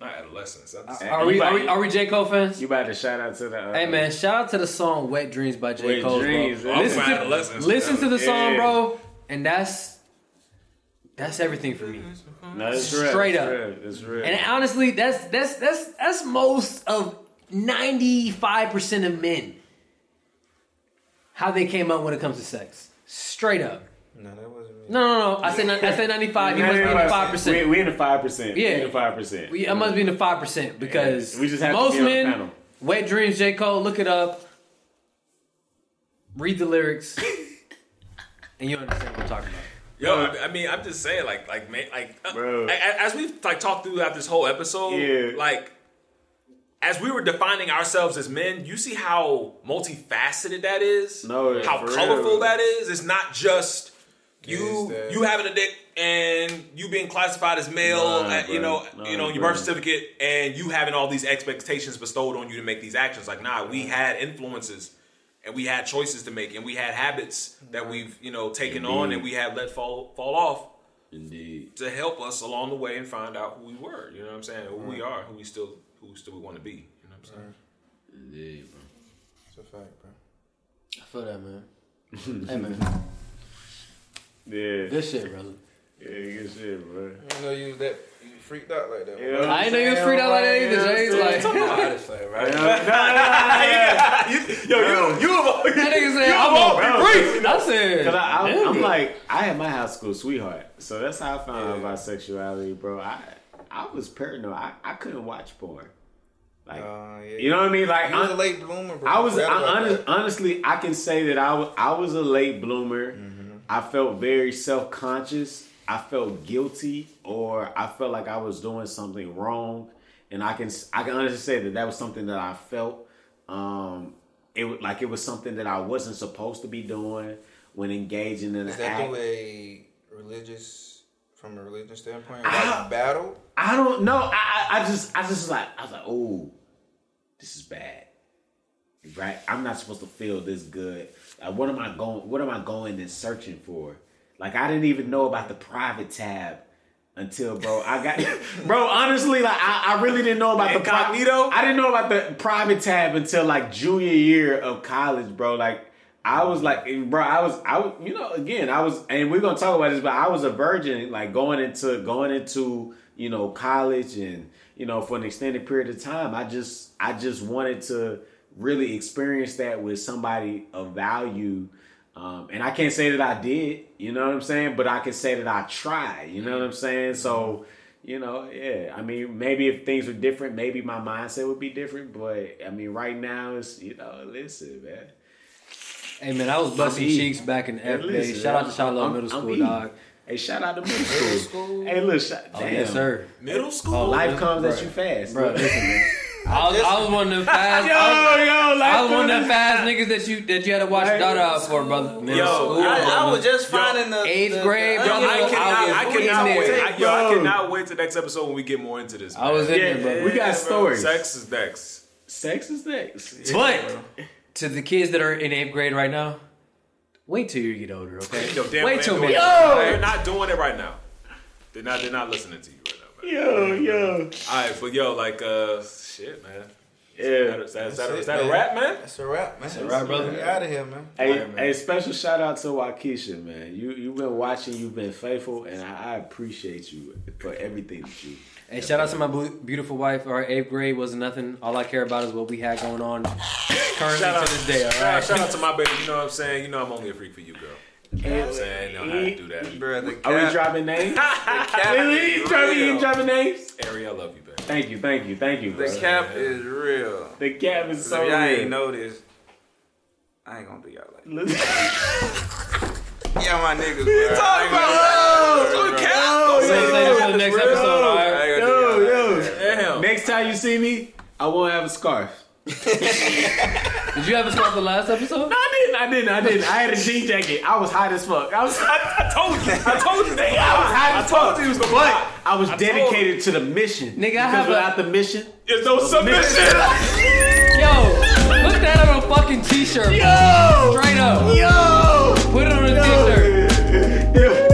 Not adolescence. That's, Are we, about- are we are we J Cole fans? You about to shout out to the. Uh, Hey man, shout out to the song "Wet Dreams" by J Wet Cole. Dreams, bro. I'm Listen, to, adolescence, listen to the song, Yeah. bro, and that's that's everything for me. No, it's real. Straight it's up. Real, it's real. And honestly, that's that's that's that's most of ninety five percent of men. How they came up when it comes to sex, straight up. No, that wasn't me. No, no, no. I said I said ninety five. You must be in the five We, percent. we in the five percent. Yeah. we in the five percent. I must be in the five percent because Yeah, we just have to most be on the men, panel. Wet Dreams, J Cole. Look it up. Read the lyrics, and you understand what I'm talking about. Yo, I- I mean, I'm just saying, like, like, man, like, uh, Bro. a- a- as we've like talked throughout this whole episode, Yeah. like, as we were defining ourselves as men, you see how multifaceted that is. No, how colorful real. that is. It's not just you Yes, that- you having a dick and you being classified as male, Nah, uh, you know, Nah, you know, your birth certificate, and you having all these expectations bestowed on you to make these actions. Like, nah, we had influences and we had choices to make, and we had habits that we've you know taken on, and we had let fall fall off Indeed. to help us along the way and find out who we were. You know what I'm saying? Who we are, who we still who we still we want to be. You know what I'm saying? Indeed, bro. It's a fact, bro. I feel that, man. hey, man. Yeah. Good shit, brother. Yeah, good shit, bro. I know you was that you freaked out like that. Yeah. I didn't know you was freaked out like that either, Jay. Like, Honestly, right? Yo, you you that nigga said, I'm bro. a freak. I said, Cause I, I, I'm good. like, I had my high school sweetheart, so that's how I found out Yeah. about sexuality, bro. I, I was paranoid. I, I couldn't watch porn. Like, Uh, yeah. you know what I mean? Like, You was a I, late bloomer, bro. I was, I, forgot honest, honestly, I can say that I was, I was a late bloomer. Mm-hmm. I felt very self conscious. I felt guilty, or I felt like I was doing something wrong, and I can, I can honestly say that that was something that I felt. Um, it like it was something that I wasn't supposed to be doing when engaging in Is that act. through a religious from a religious standpoint? Like battle? I don't know. I, I I just I just like I was like, oh, this is bad. Right? I'm not supposed to feel this good. Like, what am I going? What am I going and searching for? Like I didn't even know about the private tab until bro I got bro honestly like I, I really didn't know about the pri- Incognito? I didn't know about the private tab until like junior year of college, bro. Like I was like, bro, I was, I was, you know, again, I was, and we're gonna talk about this, but I was a virgin, like going into going into you know college and you know for an extended period of time. I just, I just wanted to really experience that with somebody of value. Um, and I can't say that I did, you know what I'm saying, but I can say that I tried, you know what I'm saying. So, you know, yeah. I mean, maybe if things were different, maybe my mindset would be different. But I mean, right now, it's you know, listen, man. Hey man, I was busting cheeks back in F Hey, day. Shout out to I'm- Charlotte I'm- Middle I'm School, dog. Hey, shout out to middle school. school? Hey, look, shout, Oh damn. yes, sir. Middle school. Oh, life comes at you fast, Bro, listen, man. I was, I was one of the fast. Yo, I was, yo, life I was one of them comes- fast niggas that you that you had to watch your daughter out for, brother. Middle Yo, school, I, I was just finding the Eighth the- grade, the Yo, brother. I onion. cannot, I cannot wait. I, yo, I cannot wait to next episode when we get more into this. I was man. in there, bro. we got stories. Sex is next. Sex is next. But to the kids that are in eighth grade right now, wait till you get older, okay? yo, damn, wait till me. Yo, they're not doing it right now. They're not. They're not listening to you right now, man. Yo, yo. All right, but yo, like, uh, shit, man. Yeah. Is that, is that, is that a rap, man? That's a wrap, man. That's a wrap, brother. We out of here, man. Hey, Alright, man. hey, special shout out to Waukesha, man. You you've been watching, you've been faithful, and I, I appreciate you for everything that you. Hey, shout out to my beautiful wife. Our eighth grade wasn't nothing. All I care about is what we had going on currently Shout out to this day. All Shout, shout out to my baby. You know what I'm saying? You know I'm only a freak for you, girl. You know what I'm saying? I know how to do that. Bruh, the Are we dropping names? the cap You dropping, you dropping names? Ari, I love you, baby. Thank you, thank you, thank you. bro. The bro. cap is real. The cap is So so if y'all real. ain't know this, I ain't gonna do y'all like that. Yeah, my niggas, bro. talking about? about? Cap? Say, say that for the next episode, all right? Yo, yo. Damn. Next time you see me, I won't have a scarf did you have a scarf the last episode? No, I didn't. I didn't. I didn't. I had a jean jacket. I was hot as fuck. I was. I, I told you. I told you. Nigga, I was hot I as fuck. You was but. I was I dedicated to the mission. Nigga, I have without a, the mission, there's no submission. Yo, put that on a fucking t-shirt. Yo, straight up. Yo, put it on a yo. t-shirt.